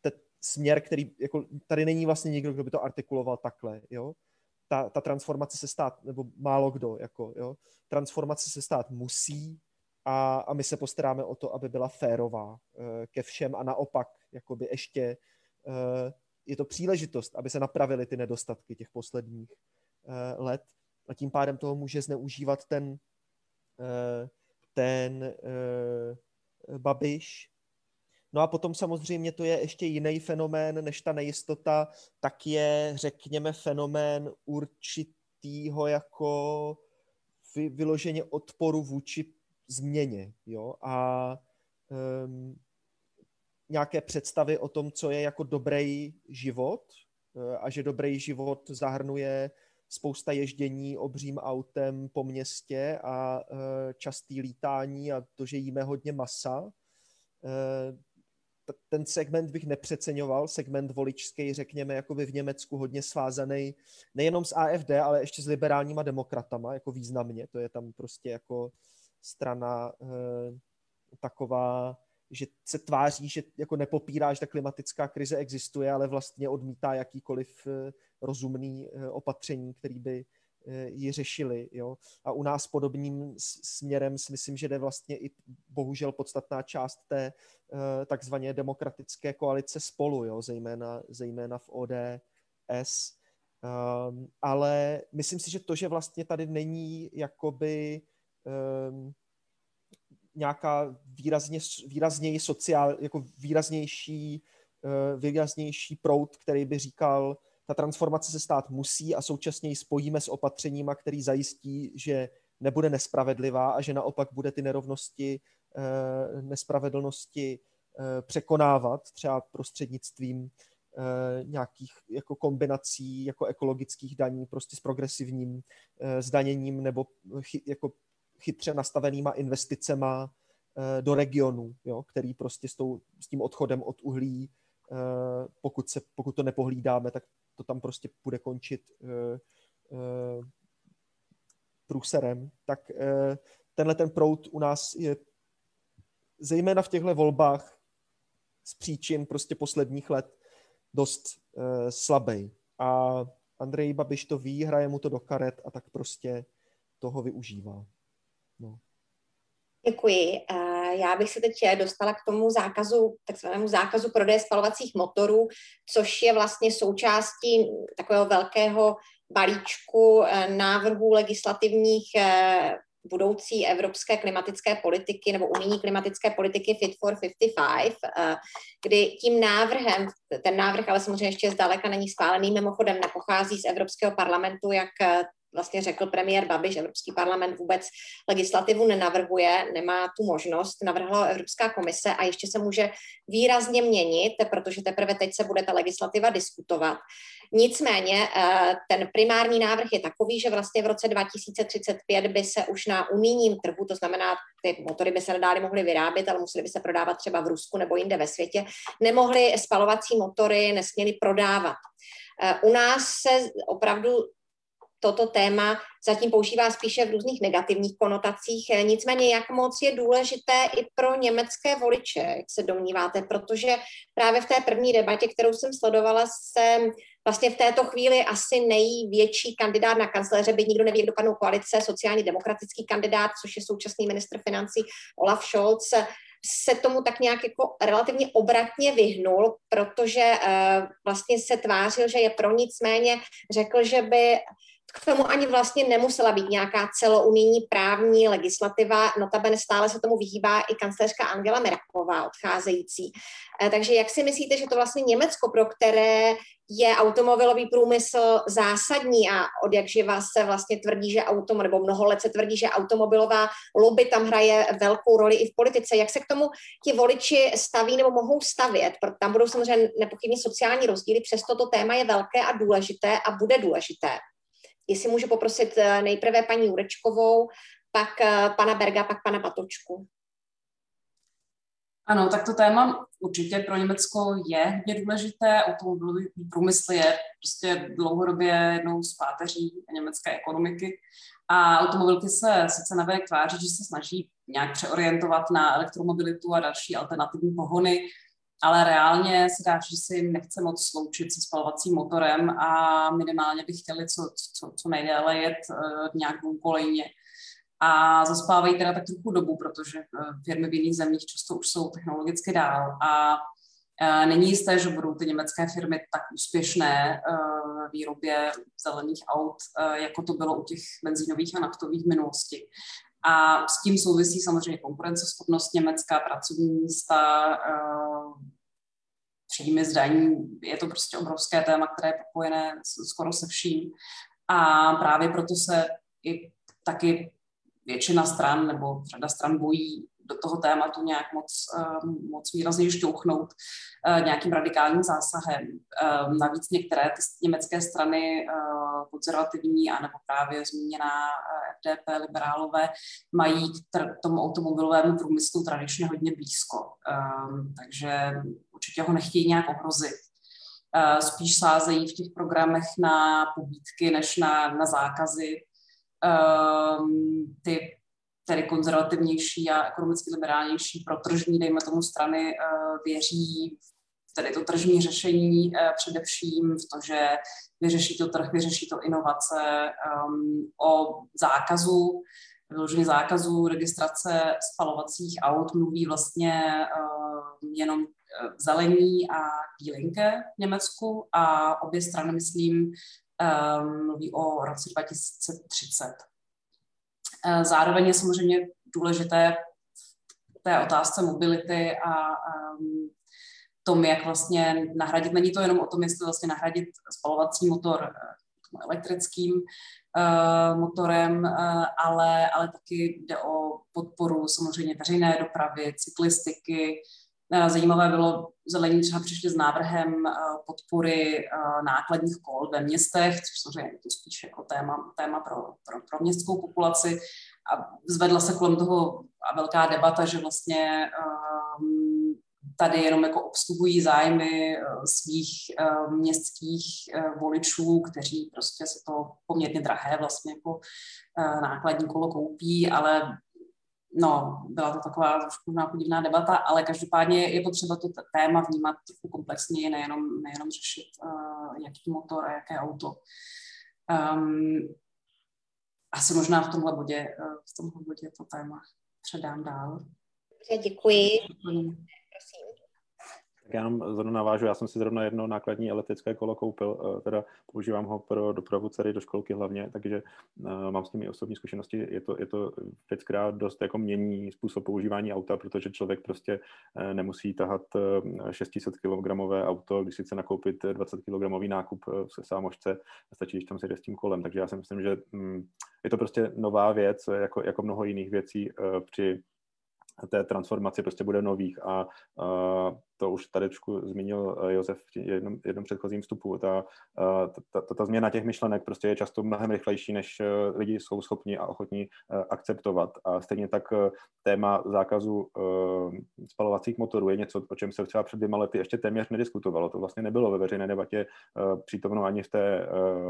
ten směr, který, jako tady není vlastně nikdo, kdo by to artikuloval takhle, jo. Ta, ta transformace se stát, nebo málo kdo, jako, jo. Transformace se stát musí, a, a my se postaráme o to, aby byla férová eh, ke všem a naopak jakoby ještě eh, je to příležitost, aby se napravily ty nedostatky těch posledních eh, let a tím pádem toho může zneužívat ten, ten Babiš. No a potom samozřejmě to je ještě jiný fenomén než ta nejistota, tak je, řekněme, fenomén určitýho jako vyloženě odporu vůči změně. Jo? A um, nějaké představy o tom, co je jako dobrý život eh, a že dobrý život zahrnuje spousta ježdění obřím autem po městě a uh, častý lítání a to, že jíme hodně masa. Uh, ten segment bych nepřeceňoval, segment voličský, řekněme, jako by v Německu hodně svázaný nejenom s AFD, ale ještě s liberálníma demokratama, jako významně. To je tam prostě jako strana eh, taková, že se tváří, že jako nepopírá, že ta klimatická krize existuje, ale vlastně odmítá jakýkoliv eh, rozumný eh, opatření, který by ji řešili. Jo? A u nás podobným směrem si myslím, že jde vlastně i bohužel podstatná část té takzvaně demokratické koalice spolu, jo? Zejména, zejména v ODS. Um, ale myslím si, že to, že vlastně tady není jakoby nějaká výrazně, výrazněji sociál, jako výraznější, uh, výraznější proud, který by říkal, ta transformace se stát musí a současně ji spojíme s opatřeníma, který zajistí, že nebude nespravedlivá a že naopak bude ty nerovnosti, uh, nespravedlnosti uh, překonávat třeba prostřednictvím nějakých jako kombinací jako ekologických daní prostě s progresivním zdaněním nebo jako chytře nastavenýma investicema eh, do regionu, jo, který prostě s, tou, s tím odchodem od uhlí, eh, pokud, se, pokud to nepohlídáme, tak to tam prostě bude končit eh, průserem. Tak tenhle ten prout u nás je zejména v těchto volbách z příčin prostě posledních let dost slabý. A Andrej Babiš to ví, hraje mu to do karet a tak prostě toho využívá. No. Děkuji. Já bych se teď dostala k tomu zákazu, takzvanému zákazu prodeje spalovacích motorů, což je vlastně součástí takového velkého balíčku eh, návrhů legislativních eh, budoucí evropské klimatické politiky nebo unijní klimatické politiky Fit for 55, eh, kdy tím návrhem, ten návrh ale samozřejmě ještě zdaleka není schválený, mimochodem nepochází z Evropského parlamentu, jak vlastně řekl premiér Babiš, Evropský parlament vůbec legislativu nenavrhuje, nemá tu možnost, navrhla Evropská komise a ještě se může výrazně měnit, protože teprve teď se bude ta legislativa diskutovat. Nicméně eh, ten primární návrh je takový, že vlastně v roce 2035 by se už na unijním trhu, to znamená, ty motory by se nadále mohly vyrábět, ale musely by se prodávat třeba v Rusku nebo jinde ve světě, nemohly spalovací motory, nesměly prodávat. Eh, u nás se opravdu toto téma zatím používá spíše v různých negativních konotacích. Nicméně, jak moc je důležité i pro německé voliče, jak se domníváte, protože právě v té první debatě, kterou jsem sledovala, jsem vlastně v této chvíli asi největší kandidát na kancléře, by nikdo neví, jak dopadnou koalice, sociálně demokratický kandidát, což je současný ministr financí Olaf Scholz, se tomu tak nějak jako relativně obratně vyhnul, protože uh, vlastně se tvářil, že je pro nicméně řekl, že by k tomu ani vlastně nemusela být nějaká celounijní právní legislativa, notabene stále se tomu vyhýbá i kancelářka Angela Merkelová odcházející. Eh, takže jak si myslíte, že to vlastně Německo, pro které je automobilový průmysl zásadní a od jak živa se vlastně tvrdí, že autom, nebo mnoho let se tvrdí, že automobilová lobby tam hraje velkou roli i v politice. Jak se k tomu ti voliči staví nebo mohou stavět? Protože tam budou samozřejmě nepochybně sociální rozdíly, přesto to téma je velké a důležité a bude důležité. Jestli můžu poprosit eh, nejprve paní Jurečkovou, pak eh, pana Berga, pak pana Patočku. Ano, tak to téma určitě pro Německo je hodně důležité. Automobilový průmysl je prostě dlouhodobě jednou z páteří německé ekonomiky. A automobilky se sice navenek tváří, že se snaží nějak přeorientovat na elektromobilitu a další alternativní pohony, ale reálně se dá, že si nechce moc sloučit se spalovacím motorem a minimálně by chtěli co, co, co nejdéle jet uh, nějak dvoukolejně. A zaspávají teda tak trochu dobu, protože uh, firmy v jiných zemích často už jsou technologicky dál a uh, není jisté, že budou ty německé firmy tak úspěšné v výrobě zelených aut, jako to bylo u těch benzínových a naftových minulosti. A s tím souvisí samozřejmě konkurenceschopnost Německa, pracovní místa, příjmy zdaní. Je to prostě obrovské téma, které je propojené skoro se vším. A právě proto se i taky většina stran nebo řada stran bojí do toho tématu nějak moc, um, moc výrazně šťouchnout uh, nějakým radikálním zásahem. Um, navíc některé ty německé strany konzervativní a nebo právě zmíněná FDP, liberálové, mají k tomu automobilovému průmyslu tradičně hodně blízko. Takže určitě ho nechtějí nějak ohrozit. Spíš sázejí v těch programech na pobídky než na, na zákazy. Ty tedy konzervativnější a ekonomicky liberálnější protržní, dejme tomu strany, eh, věří tedy to tržní řešení eh, především v to, že vyřeší to trh, vyřeší to inovace, um, o zákazu, vyloženě zákazu registrace spalovacích aut mluví vlastně uh, jenom zelení a bílinké v Německu a obě strany, myslím, um, mluví o roce 2030. Eh, zároveň je samozřejmě důležité té otázce mobility a um, tom, jak vlastně nahradit, není to jenom o tom, jestli vlastně nahradit spalovací motor eh, elektrickým uh, motorem, ale, ale taky jde o podporu samozřejmě veřejné dopravy, cyklistiky, Eh, zajímavé bylo, zelení třeba přišli s návrhem eh, podpory eh, nákladních kol ve městech, což samozřejmě je to spíš jako téma, téma pro, pro, pro městskou populaci. A zvedla se kolem toho velká debata, že vlastně um, tady jenom jako obsluhují zájmy svých městských voličů, kteří prostě se to poměrně drahé vlastně jako nákladní kolo koupí, ale no, byla to taková trošku podivná debata, ale každopádně je potřeba to téma vnímat trochu komplexněji, nejenom, nejenom řešit, uh, jaký motor a jaké auto. Um, asi možná v tomhle bodě, v tomhle bodě to téma předám dál. Dobře, děkuji. Prosím. Tak já zrovna navážu, já jsem si zrovna jedno nákladní elektrické kolo koupil, eh, teda používám ho pro dopravu dcery do školky hlavně, takže uh, mám s nimi osobní zkušenosti. Je to, je to věc, která dost jako mění způsob používání auta, protože člověk prostě uh, nemusí tahat uh, 600 kg auto, když si chce nakoupit 20 kg nákup se sámošce, stačí, když tam se jde s tím kolem. Takže já si myslím, že um, je to prostě nová věc, jako, jako mnoho jiných věcí při té transformaci prostě bude nových a, a to už tady trošku zmínil eh, Josef v jednom, jednom předchozím vstupu, ta, eh, ta, ta, ta změna těch myšlenek prostě je často mnohem rychlejší, než eh, lidi jsou schopni a ochotní akceptovat. A stejně tak téma zákazu spalovacích motorů je něco, o čem se třeba před dvěma lety ještě téměř nediskutovalo. To vlastně nebylo ve veřejné debatě přítomno ani v té,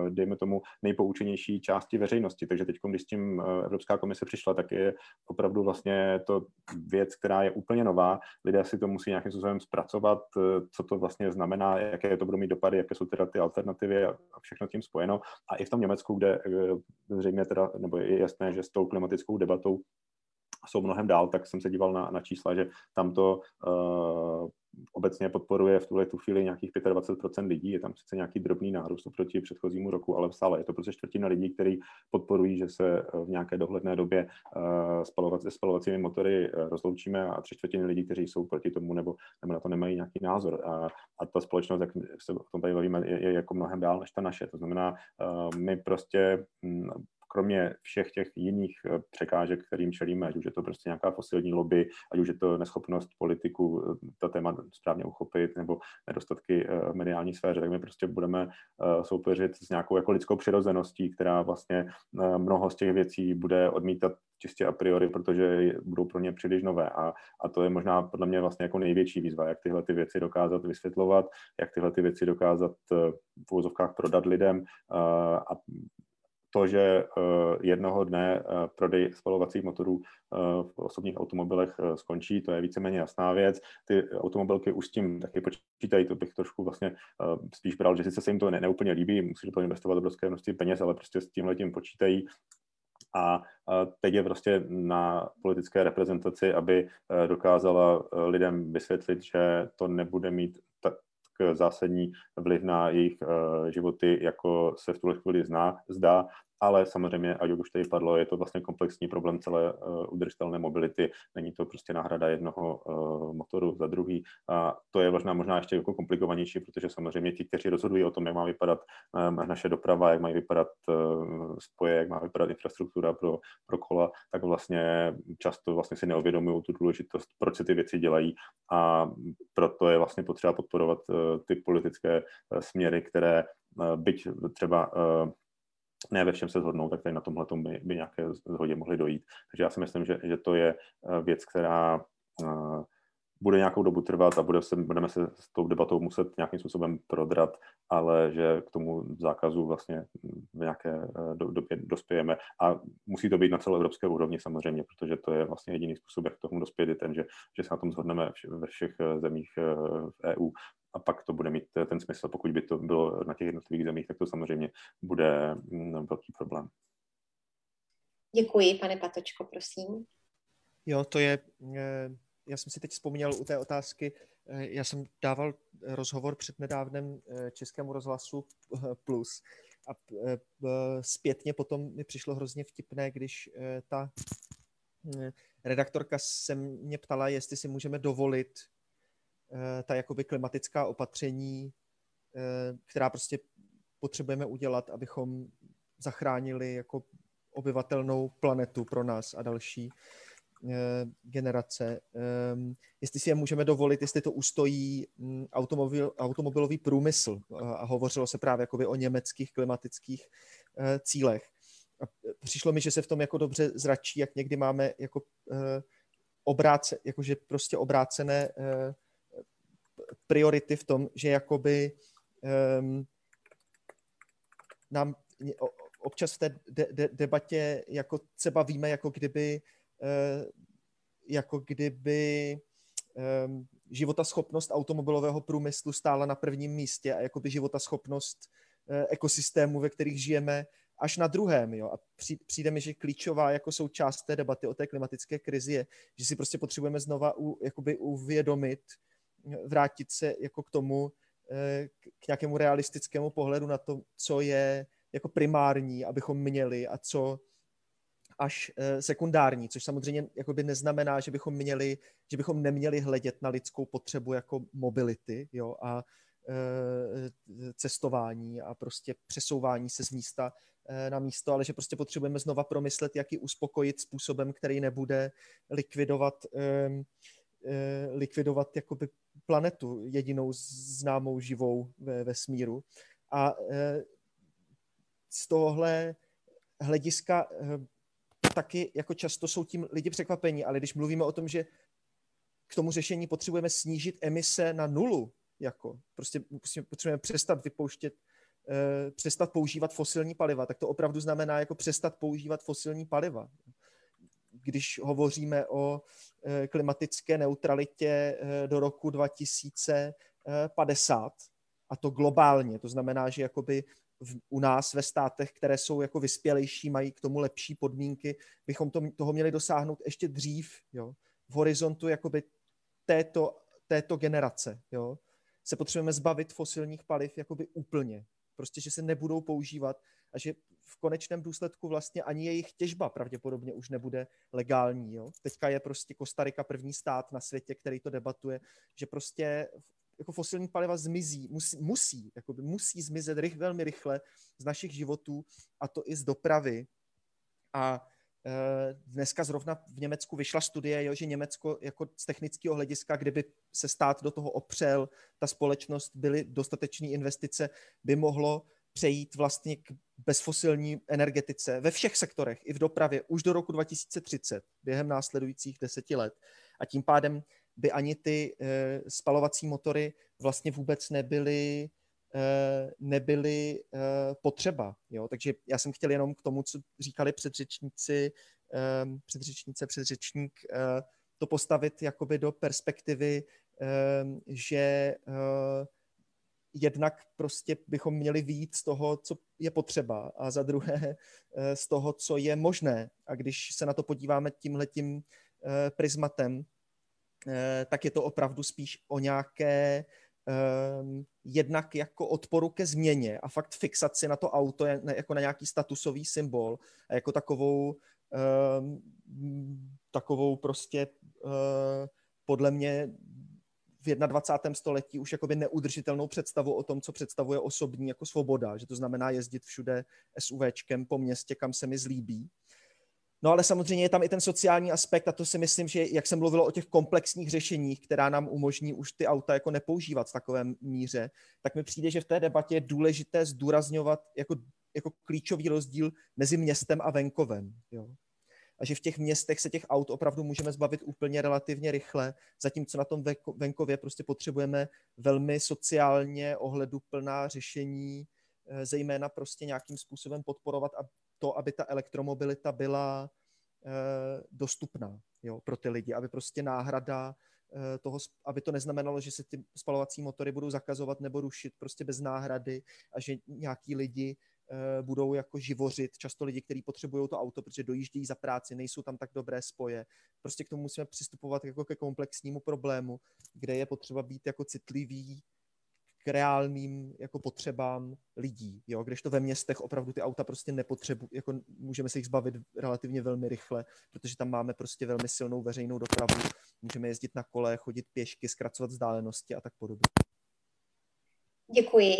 dejme tomu, nejpoučenější části veřejnosti. Takže teď, když s tím Evropská komise přišla, tak je opravdu vlastně to věc, která je úplně nová. Lidé si to musí nějakým způsobem zpracovat zpracovat, eh, co to vlastně znamená, jaké to budou mít dopady, jaké jsou teda ty alternativy a všechno tím spojeno. A i v tom Německu, kde eh, zřejmě teda, nebo je jasné, že s tou klimatickou debatou jsou mnohem dál, tak jsem se díval na, na čísla, že tam to uh, obecně podporuje v tuhle tu chvíli nějakých 25% lidí, je tam sice nějaký drobný nárůst oproti předchozímu roku, ale stále je to prostě čtvrtina lidí, kteří podporují, že se v nějaké dohledné době uh, spalovat, se spalovacími motory uh, rozloučíme a tři čtvrtiny lidí, kteří jsou proti tomu nebo, nebo na to nemají nějaký názor. A, a ta společnost, jak se o tom tady bavíme, je, je jako mnohem dál než ta naše. To znamená, uh, my prostě mm, kromě všech těch jiných eh, překážek, kterým čelíme, ať už je to prostě nějaká fosilní lobby, ať už je to neschopnost politiku eh, ta téma správně uchopit, nebo nedostatky eh, mediální sféře, tak my prostě budeme soupeřit s nějakou jako lidskou přirozeností, která vlastně mnoho z těch věcí bude odmítat čistě a priori, protože budou pro ně příliš nové. A, a to je možná podle mě vlastně jako největší výzva, jak tyhle ty věci dokázat vysvětlovat, jak tyhle ty věci dokázat v úvozovkách prodat lidem a to, že eh, jednoho dne eh, prodej spalovacích motorů eh, v osobních automobilech skončí, to je víceméně jasná věc. Ty automobilky už s tím taky počítají, to bych trošku vlastně spíš bral, že sice se jim to ne, neúplně líbí, musí do toho investovat obrovské množství peněz, ale prostě s tím letím počítají a teď je prostě na politické reprezentaci, aby dokázala lidem vysvětlit, že to nebude mít zásadní vliv na jejich životy, jako se v tuhle chvíli zná, zdá, ale samozřejmě, ať už tady padlo, je to vlastně komplexní problém celé uh, udržitelné mobility, není to prostě náhrada jednoho uh, motoru za druhý. A to je možná, možná ještě jako komplikovanější, protože samozřejmě ti, kteří rozhodují o tom, jak má vypadat um, naše doprava, jak mají vypadat spoje, jak má vypadat infrastruktura pro, pro kola, tak vlastně často vlastně si neuvědomují tu důležitost, proč se ty věci dělají. A proto je vlastně potřeba podporovat ty politické směry, které byť třeba ne ve všem se shodnou, tak tady na tomhle by, by nějaké zhodě mohly dojít. Takže já si myslím, že, že to je eh, věc, která uh, bude nějakou dobu trvat a bude se, budeme se s tou debatou muset nějakým způsobem prodrat, ale že k tomu zákazu vlastně v nějaké eh, době dospějeme. A musí to být na celoevropské úrovni samozřejmě, protože to je vlastně jediný způsob, jak k tomu dospět, je ten, že, že se na tom shodneme ve všech zemích v EU a pak to bude mít ten smysl. Pokud by to bylo na těch jednotlivých zemích, tak to samozřejmě bude mm, velký problém. Děkuji, pane Patočko, prosím. Jo, to je, eh, já jsem si teď vzpomněl u té otázky, eh, já jsem dával rozhovor před nedávnem eh, Českému rozhlasu Plus a zpětně potom mi přišlo hrozně vtipné, když ta redaktorka se mě ptala, jestli si můžeme dovolit Eh, ta jakoby klimatická opatření, eh, která prostě potřebujeme udělat, abychom zachránili jako obyvatelnou planetu pro nás a další eh, generace. Ehm, jestli si je můžeme dovolit, jestli to ustojí hm, automobil, automobilový průmysl. A hovořilo se právě jakoby o německých klimatických cílech. A přišlo mi, že se v tom jako dobře zračí, jak někdy máme jako obráce, jakože prostě obrácené priority v tom, že jakoby um, nám občas v té de- de- debatě jako se bavíme, jako kdyby uh, jako kdyby um, životaschopnost automobilového průmyslu stála na prvním místě a jakoby životaschopnost uh, ekosystému, ve kterých žijeme až na druhém. Jo? A přijde mi, že klíčová jako součást té debaty o té klimatické krizi je, že si prostě potřebujeme znova u, jakoby uvědomit, vrátit se jako k tomu, eh, k nějakému realistickému pohledu na to, co je jako primární, abychom měli a co až eh, sekundární, což samozřejmě jakoby neznamená, že bychom měli, že bychom neměli hledět na lidskou potřebu jako mobility jo, a eh, cestování a prostě přesouvání se z místa na místo, ale že prostě potřebujeme znova promyslet, jak ji uspokojit způsobem, který nebude likvidovat, likvidovat jakoby planetu jedinou známou živou ve vesmíru. A z tohohle hlediska taky jako často jsou tím lidi překvapení, ale když mluvíme o tom, že k tomu řešení potřebujeme snížit emise na nulu, jako prostě potřebujeme přestat vypouštět, přestat používat fosilní paliva, tak to opravdu znamená jako přestat používat fosilní paliva. Když hovoříme o uh, klimatické neutralitě uh, do roku 2050, a to globálně, to znamená, že jakoby u nás ve státech, které jsou jako vyspělejší, mají k tomu lepší podmínky, bychom to, toho měli dosáhnout ještě dřív, jo, v horizontu jakoby této, této generace, jo, se potřebujeme zbavit fosilních paliv jakoby úplně, prostě, že se nebudou používat a že v konečném důsledku vlastně ani jejich těžba pravděpodobně už nebude legální. Jo? Teďka je prostě Kostarika první stát na světě, který to debatuje, že prostě jako fosilní paliva zmizí, musí, musí, jakoby musí zmizet rych, velmi rychle z našich životů a to i z dopravy. A e, dneska zrovna v Německu vyšla studie, jo, že Německo jako z technického hlediska, kdyby se stát do toho opřel, ta společnost, byly dostatečné investice, by mohlo přejít vlastně k bezfosilní energetice ve všech sektorech, i v dopravě, už do roku 2030, během následujících deseti let. A tím pádem by ani ty eh, spalovací motory vlastně vůbec nebyly, eh, nebyly eh, potřeba. Jo? Takže já jsem chtěl jenom k tomu, co říkali předřečníci, předřečnice, předřečník, to postavit jakoby do perspektivy, že jednak prostě bychom měli víc z toho, co je potřeba a za druhé z toho, co je možné. A když se na to podíváme tímhletím prismatem, Eh, tak je to opravdu spíš o nějaké um, jednak jako odporu ke změně a fakt fixaci na to auto jako na nějaký statusový symbol a jako takovou um, takovou prostě podle mě v 21. století už jakoby neudržitelnou představu o tom, co představuje osobní jako svoboda, že to znamená jezdit všude SUVčkem po městě, kam se mi zlíbí. No ale samozřejmě je tam i ten sociální aspekt a to si myslím, že jak jsem mluvil o těch komplexních řešeních, která nám umožní už ty auta jako nepoužívat v takovém míře, tak mi přijde, že v té debatě je důležité zdůrazňovat jako, jako klíčový rozdíl mezi městem a venkovem. Jo? A že v těch městech se těch aut opravdu můžeme zbavit úplně relativně rychle, zatímco na tom venkově prostě potřebujeme velmi sociálně ohleduplná řešení, eh, zejména prostě nějakým způsobem podporovat to, aby ta elektromobilita byla eh, dostupná jo, pro ty lidi, aby prostě náhrada eh, toho, aby to neznamenalo, že se ty spalovací motory budou zakazovat nebo rušit prostě bez náhrady a že nějaký lidi budou jako živořit, často lidi, kteří potřebují to auto, protože dojíždějí za práci, nejsou tam tak dobré spoje. Prostě k tomu musíme přistupovat jako ke komplexnímu problému, kde je potřeba být jako citlivý k reálným jako potřebám lidí, jo, když to ve městech opravdu ty auta prostě nepotřebují, jako můžeme se jich zbavit relativně velmi rychle, protože tam máme prostě velmi silnou veřejnou dopravu, můžeme jezdit na kole, chodit pěšky, zkracovat vzdálenosti a tak podobně. Děkuji.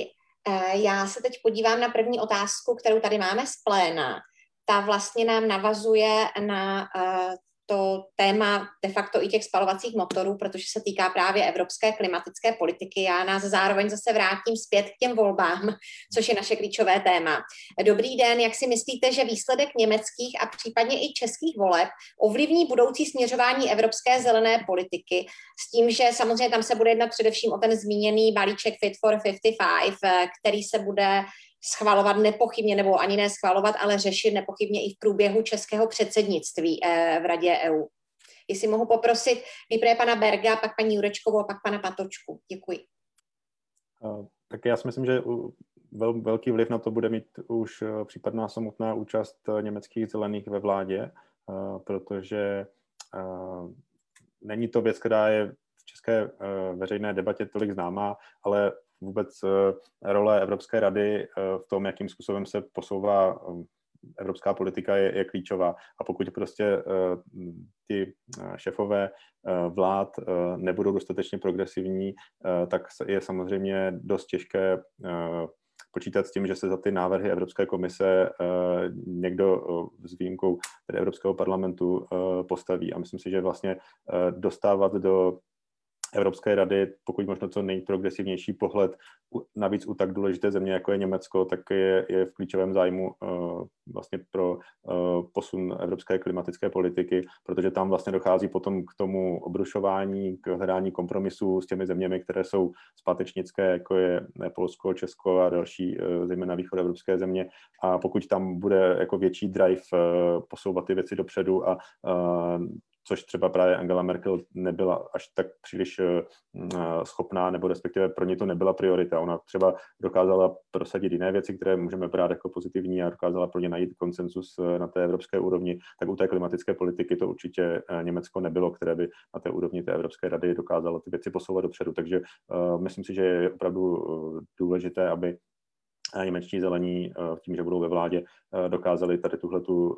Eh, já se teď podívám na první otázku, kterou tady máme z pléna. Ta vlastně nám navazuje na eh, to téma de facto i těch spalovacích motorů, protože se týká právě evropské klimatické politiky. Já nás zároveň zase vrátím zpět k těm volbám, což je naše klíčové téma. Dobrý den, jak si myslíte, že výsledek německých a případně i českých voleb ovlivní budoucí směřování evropské zelené politiky s tím, že samozřejmě tam se bude jednat především o ten zmíněný balíček Fit for 55, který se bude schvalovat nepochybně, nebo ani ne schvalovat, ale řešit nepochybně i v průběhu českého předsednictví eh, v Radě EU. Jestli mohu poprosit nejprve pana Berga, pak paní Jurečkovou pak pana Patočku. Děkuji. Tak já si myslím, že vel, velký vliv na to bude mít už případná samotná účast německých zelených ve vládě, protože není to věc, která je v české veřejné debatě tolik známá, ale vůbec role Evropské rady v tom, jakým způsobem se posouvá evropská politika je, je klíčová. A pokud prostě ty eh, šefové vlád nebudou dostatečně progresivní, tak je samozřejmě dost těžké počítat s tím, že se za ty návrhy Evropské komise někdo s výjimkou tedy Evropského parlamentu postaví. A myslím si, že vlastně dostávat do Evropské rady, pokud možno co nejprogresivnější pohled, navíc u tak důležité země, jako je Německo, tak je, je v klíčovém zájmu uh, vlastně pro uh, posun evropské klimatické politiky, protože tam vlastně dochází potom k tomu obrušování, k hledání kompromisu s těmi zeměmi, které jsou zpátečnické, jako je Polsko, Česko a další, uh, zejména východoevropské země. A pokud tam bude jako větší drive uh, posouvat ty věci dopředu a uh, což třeba právě Angela Merkel nebyla až tak příliš eh, schopná, nebo respektive pro ně to nebyla priorita. Ona třeba dokázala prosadit jiné věci, které můžeme brát jako pozitivní a dokázala pro ně najít konsensus eh, na té evropské úrovni, tak u té klimatické politiky to určitě eh, Německo nebylo, které by na té úrovni té Evropské rady dokázalo ty věci posouvat dopředu. Takže myslím si, že je opravdu důležité, aby němečtí zelení tím, že budou ve vládě, dokázali tady tuhletu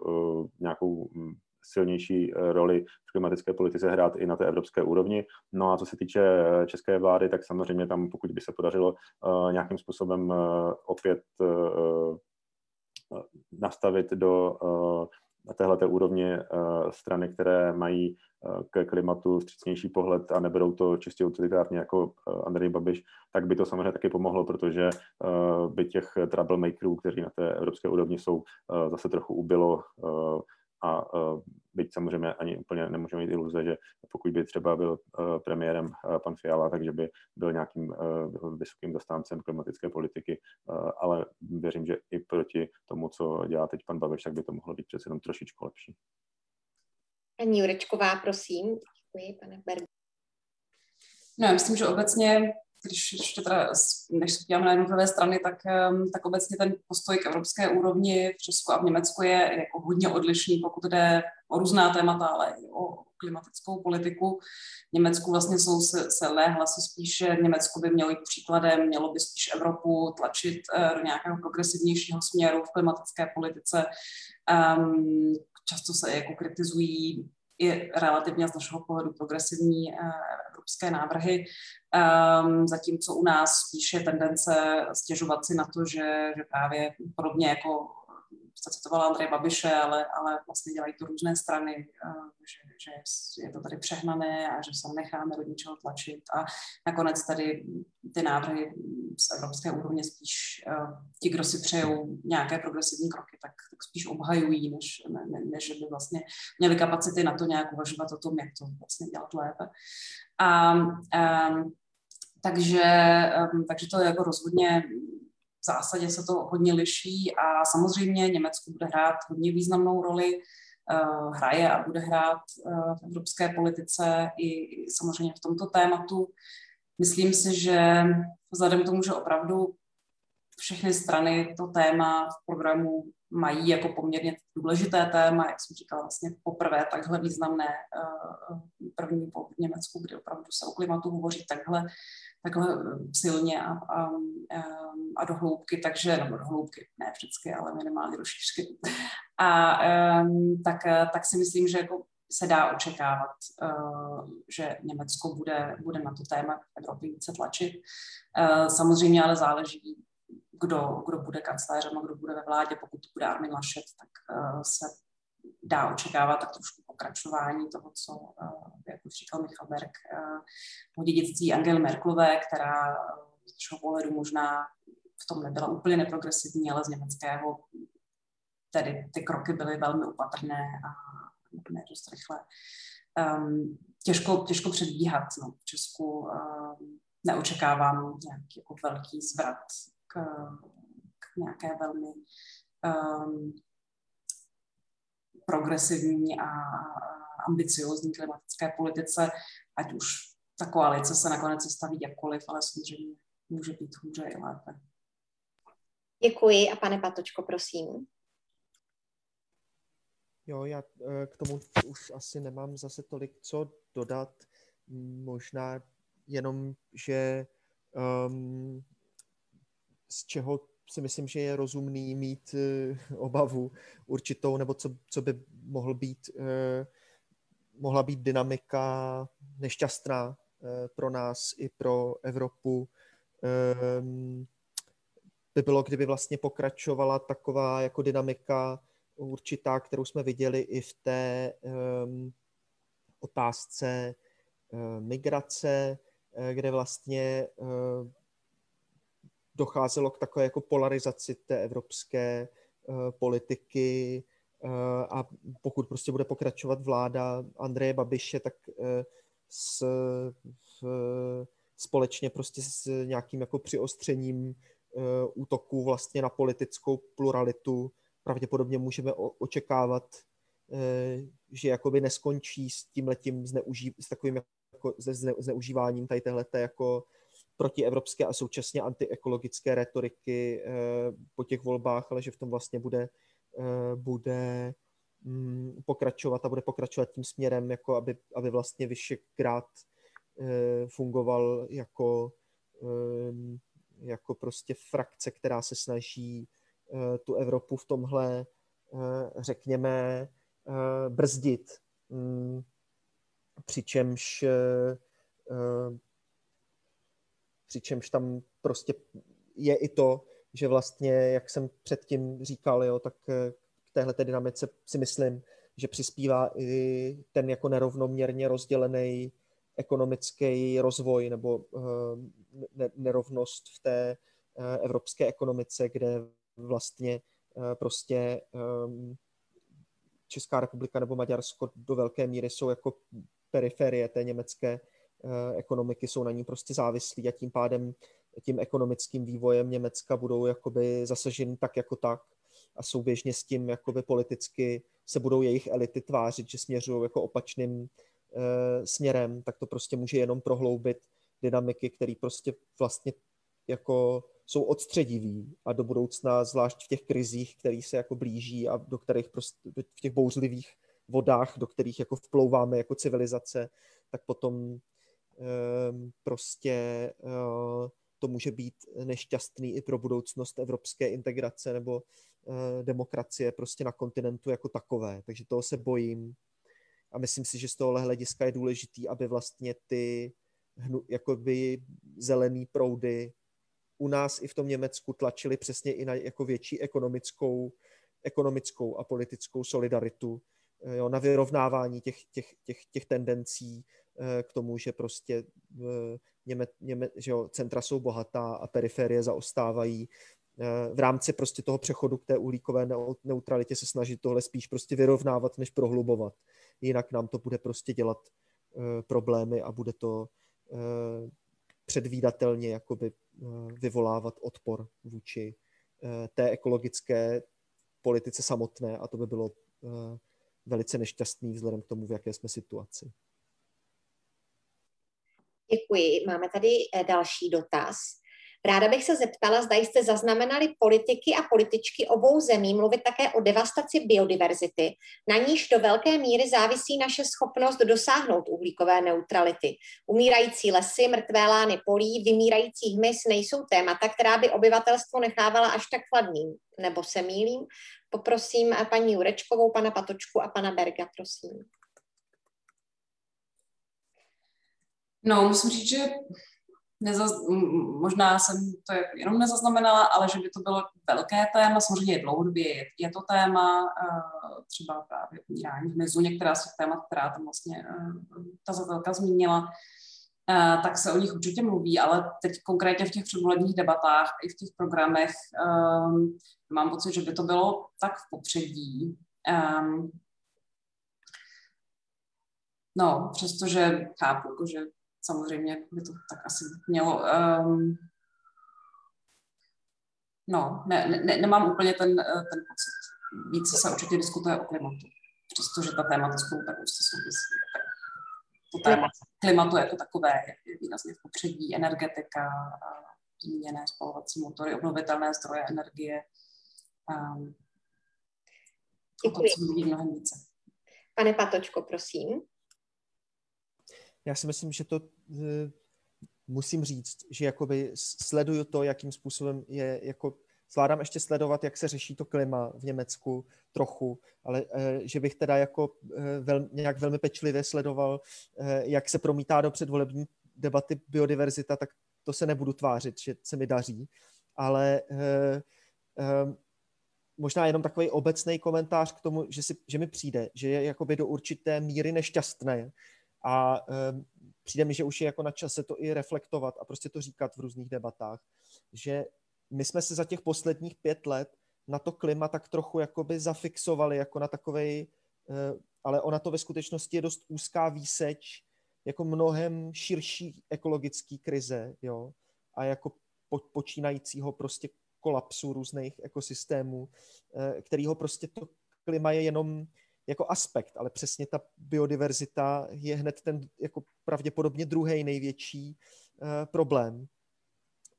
nějakou hm, silnější eh, roli v klimatické politice hrát i na té evropské úrovni. No a co se týče eh, české vlády, tak samozřejmě tam, pokud by se podařilo eh, nějakým způsobem opět nastavit do na téhle úrovně strany, které mají ke klimatu vstřícnější pohled a neberou to čistě utilitárně jako Andrej Babiš, tak by to samozřejmě taky pomohlo, protože by těch troublemakerů, kteří na té evropské úrovni jsou, zase trochu ubylo a uh, byť samozřejmě ani úplně nemůžeme mít iluze, že pokud by třeba byl uh, premiérem uh, pan Fiala, takže by byl nějakým uh, vysokým zastáncem klimatické politiky, uh, ale věřím, že i proti tomu, co dělá teď pan Babiš, tak by to mohlo být přece jenom trošičku lepší. Paní Jurečková, prosím. Děkuji, pane Berg. No, já myslím, že obecně když ještě teda, než se podíváme na jednotlivé strany, tak, tak obecně ten postoj k evropské úrovni v Česku a v Německu je jako hodně odlišný, pokud jde o různá témata, ale i o klimatickou politiku. V Německu vlastně jsou se, silné hlasy spíš, že Německo by mělo jít příkladem, mělo by spíš Evropu tlačit eh, do nějakého progresivnějšího směru v klimatické politice. Um, často se jako kritizují i relativně z našeho pohledu progresivní uh, evropské návrhy, um, zatímco u nás spíše tendence stěžovat si na to, že, že právě podobně jako jste citovala Andrej Babiše, ale, ale vlastně dělají to různé strany, že, že je to tady přehnané a že se necháme do něčeho tlačit a nakonec tady ty návrhy z evropské úrovně spíš ti, kdo si přejou nějaké progresivní kroky, tak, tak spíš obhajují, než, ne, než by vlastně měli kapacity na to nějak uvažovat o tom, jak to vlastně dělat lépe. A, um, takže, um, takže to je jako rozhodně v zásadě se to hodně liší a samozřejmě Německo bude hrát hodně významnou roli, uh, hraje a bude hrát uh, v evropské politice i, samozřejmě v tomto tématu. Myslím si, že vzhledem k tomu, že opravdu všechny strany to téma v programu mají jako poměrně důležité téma, jak jsem říkala, vlastně poprvé takhle významné uh, první po Německu, kdy opravdu se o klimatu hovoří takhle takhle silně a, a, a do hloubky, takže, nebo do hloubky, ne vždycky, ale minimálně do šířky. A tak, tak si myslím, že jako se dá očekávat, že Německo bude, bude na to téma v Evropě více tlačit. Samozřejmě ale záleží, kdo, kdo bude kancléřem a kdo bude ve vládě. Pokud to bude Armin Laschet, tak se dá očekávat tak trošku pokračování toho, co, eh, jak už říkal Michal Berg, eh, o dědictví Angely Merklové, která z našeho pohledu možná v tom nebyla úplně neprogresivní, ale z německého tedy ty kroky byly velmi opatrné a ne dost rychle. Um, těžko, těžko předbíhat. No. V Česku um, neočekávám nějaký jako velký zvrat k, k nějaké velmi um, progresivní a ambiciozní klimatické politice, ať už ta koalice se nakonec staví jakkoliv, ale samozřejmě může být hůře i lépe. Děkuji a pane Patočko, prosím. Jo, já eh, k tomu už asi nemám zase tolik co dodat. Možná jenom, že um, z čeho si myslím, že je rozumný mít uh, obavu určitou, nebo co, co by mohl být, uh, mohla být dynamika nešťastná uh, pro nás i pro Evropu, um, by bylo, kdyby vlastně pokračovala taková jako dynamika určitá, kterou jsme viděli i v té um, otázce migrace, kde vlastně docházelo k takové jako polarizaci té evropské uh, politiky uh, a pokud prostě bude pokračovat vláda Andreje Babiše, tak uh, s, v, společně prostě s nějakým jako přiostřením útoků vlastně na politickou pluralitu pravděpodobně můžeme očekávat, eh, že jakoby neskončí s tím letím zneuží, s takovým jako zneužíváním tady téhleté jako protievropské a současně antiekologické retoriky eh, po těch volbách, ale že v tom vlastně bude, eh, bude mm, pokračovat a bude pokračovat tím směrem, jako aby, aby vlastně Vyšegrad fungoval jako, jako prostě frakce, která se snaží Eh, tu Evropu v tomhle, eh, řekněme, eh, brzdit. Mm, přičemž, přičemž tam prostě je i to, že vlastně, jak jsem předtím říkal, jo, tak k téhle dynamice si myslím, že přispívá i ten jako nerovnoměrně rozdělený ekonomický rozvoj nebo nerovnost v té evropské ekonomice, kde vlastně eh, prostě Česká republika nebo Maďarsko do velké míry jsou jako periferie té německé eh, ekonomiky, jsou na ní prostě závislí a tím pádem tím ekonomickým vývojem Německa budou jakoby zasaženi tak jako tak a souběžně s tím jakoby politicky se budou jejich elity tvářit, že směřují jako opačným uh, směrem, tak to prostě může jenom prohloubit dynamiky, které prostě vlastně jako jsou odstřediví a do budoucna, zvlášť v těch krizích, které se jako blíží a do kterých prostě, v těch bouřlivých vodách, do kterých jako vplouváme jako civilizace, tak potom prostě uh, to může být nešťastný i pro budoucnost evropské integrace nebo uh, demokracie prostě na kontinentu jako takové. Takže toho se bojím. A myslím si, že z tohohle hlediska je důležitý, aby vlastně ty hnu, jakoby zelený proudy u nás i v tom Německu tlačili přesně i na jako větší ekonomickou, ekonomickou a politickou solidaritu, eh, jo, na vyrovnávání těch, těch, těch, těch tendencí eh, k tomu, že prostě eh, Něme, Něme, že jo, centra jsou bohatá a periferie zaostávají. V rámci prostě toho přechodu k té uhlíkové neutralitě se snažit tohle spíš prostě vyrovnávat, než prohlubovat. Jinak nám to bude prostě dělat problémy a bude to předvídatelně jakoby Eh, vyvolávat odpor vůči eh, té ekologické politice samotné a to by bylo eh, velice nešťastný vzhledem k tomu, v jaké jsme situaci. Děkuji. Máme tady další dotaz. Ráda bych se zeptala, zda jste zaznamenali politiky a političky obou zemí mluvit také o devastaci biodiverzity, na níž do velké míry závisí naše schopnost dosáhnout uhlíkové neutrality. Umírající lesy, mrtvé lány polí, vymírající hmyz nejsou témata, která by obyvatelstvo nechávala až tak chladným. Nebo se mýlím? Poprosím paní Jurečkovou, pana Patočku a pana Berga, prosím. No, musím říct, že nezaz, možná jsem to jenom nezaznamenala, ale že by to bylo velké téma, samozřejmě dlouhodobě je, je to téma, třeba právě umírání hmyzu, některá z těch témat, která tam vlastně ta zatelka zmínila, tak se o nich určitě mluví, ale teď konkrétně v těch předvolebních debatách i v těch programech mám pocit, že by to bylo tak v popředí. No, přestože chápu, že samozřejmě by to tak asi mělo. Um, no, ne, ne, nemám úplně ten, eh, ten pocit. Více se určitě diskutuje o klimatu, přestože ta témata spolu tak úzce souvisí. Tak to téma klimatu jako takové je výrazně v popředí, energetika, zmíněné spalovací motory, obnovitelné zdroje energie. Um, Děkuji. O mnohem více. Pane Patočko, prosím. Já si myslím, že to musím říct, že jakoby sleduju to, jakým způsobem je jako zvládám ještě sledovat, jak se řeší to klima v Německu trochu, ale eh, že bych teda jako eh, vel, nějak velmi pečlivě sledoval, eh, jak se promítá do předvolební debaty biodiverzita, tak to se nebudu tvářit, že se mi daří, ale možná jenom takový obecný komentář k tomu, že, si, že mi přijde, že je jakoby do určité míry nešťastné a přijde mi, že už je jako na čase to i reflektovat a prostě to říkat v různých debatách, že my jsme se za těch posledních pět let na to klima tak trochu jakoby zafixovali jako na takovej, eh, ale ona to ve skutečnosti je dost úzká výseč jako mnohem širší ekologický krize, jo, a jako po, počínajícího prostě kolapsu různých ekosystémů, eh, kterýho prostě to klima je jenom jako aspekt, ale přesně ta biodiverzita je hned ten jako pravděpodobně druhý největší uh, problém.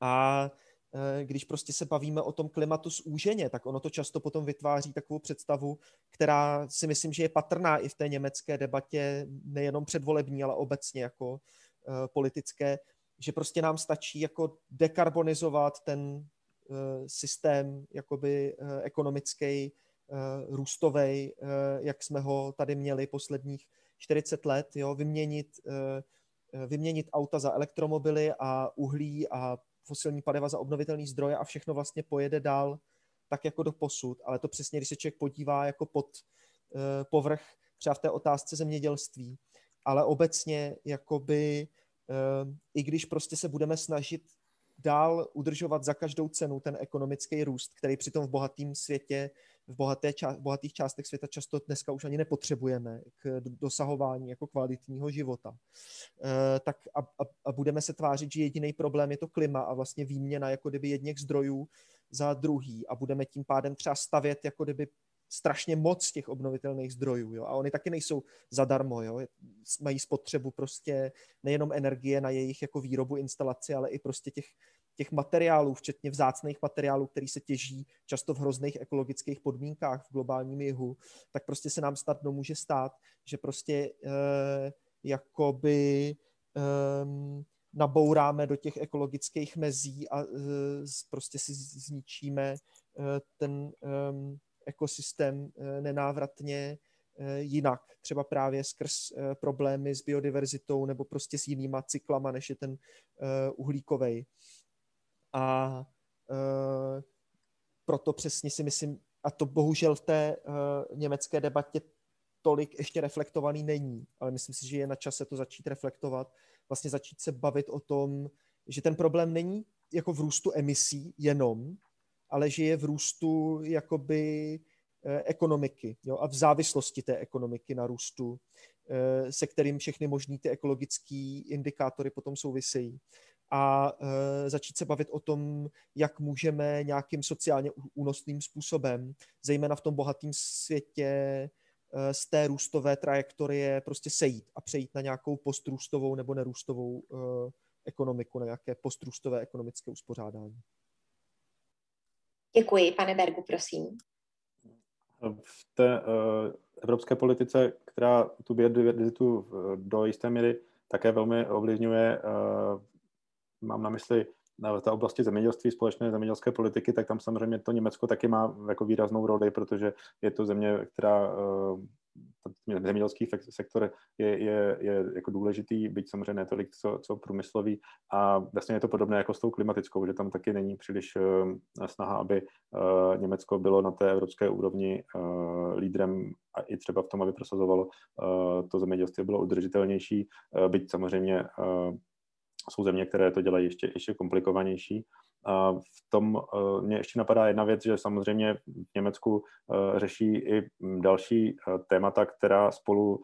A Eh, když prostě se bavíme o tom klimatu zúženě, tak ono to často potom vytváří takovou představu, která si myslím, že je patrná i v té německé debatě, nejenom předvolební, ale obecně jako eh, politické, že prostě nám stačí jako dekarbonizovat ten eh, systém jakoby ekonomický, růstový, jak jsme ho tady měli posledních 40 let, jo, vyměnit, vyměnit auta za elektromobily a uhlí a fosilní paliva za obnovitelné zdroje a všechno vlastně pojede dál tak jako do posud, ale to přesně, když se člověk podívá jako pod povrch třeba v té otázce zemědělství, ale obecně jakoby i když prostě se budeme snažit dál udržovat za každou cenu ten ekonomický růst, který přitom v bohatém světě, v bohaté ča- bohatých částech světa často dneska už ani nepotřebujeme k dosahování jako kvalitního života. E, tak a, a, a budeme se tvářit, že jediný problém je to klima a vlastně výměna jako kdyby jedněch zdrojů za druhý a budeme tím pádem třeba stavět jako kdyby strašně moc těch obnovitelných zdrojů, jo, a oni taky nejsou zadarmo, jo, mají spotřebu prostě nejenom energie na jejich jako výrobu, instalaci, ale i prostě těch, těch materiálů, včetně vzácných materiálů, který se těží často v hrozných ekologických podmínkách v globálním jihu, tak prostě se nám snadno může stát, že prostě eh, jakoby eh, nabouráme do těch ekologických mezí a eh, prostě si zničíme eh, ten eh, ekosystém eh, nenávratně eh, jinak, třeba právě skrz eh, problémy s biodiverzitou nebo prostě s jinýma cyklama, než je ten uhlíkový. A proto přesně si myslím, a to bohužel v té německé debatě tolik ještě reflektovaný není, ale myslím si, že je na čase to začít reflektovat, vlastně začít se bavit o tom, že ten problém není jako v růstu emisí jenom, ale že je v růstu jakoby eh, ekonomiky jo, a v závislosti té ekonomiky na růstu, eh, se kterým všechny možný ty ekologické indikátory potom souvisejí. A e, začít se bavit o tom, jak můžeme nějakým sociálně únosným způsobem, zejména v tom bohatém světě, e, z té růstové trajektorie prostě sejít a přejít na nějakou postrůstovou nebo nerůstovou e, ekonomiku, na nějaké postrůstové ekonomické uspořádání. Děkuji, pane Bergu, prosím. V té uh, evropské politice, která tu biodiverzitu do jisté míry také velmi ovlivňuje, uh, mám na mysli na té oblasti zemědělství, společné zemědělské politiky, tak tam samozřejmě to Německo taky má jako výraznou roli, protože je to země, která uh, zemědělský sektor je, je, je jako důležitý, byť samozřejmě ne tolik, co, co průmyslový. A vlastně je to podobné jako s tou klimatickou, že tam taky není příliš uh, snaha, aby Německo bylo na té evropské úrovni lídrem a i třeba v tom, aby prosazovalo to zemědělství bylo udržitelnější, byť samozřejmě jsou země, které to dělají ještě, ještě komplikovanější. A v tom uh, mě ještě napadá jedna věc, že samozřejmě v Německu uh, řeší i další uh, témata, která spolu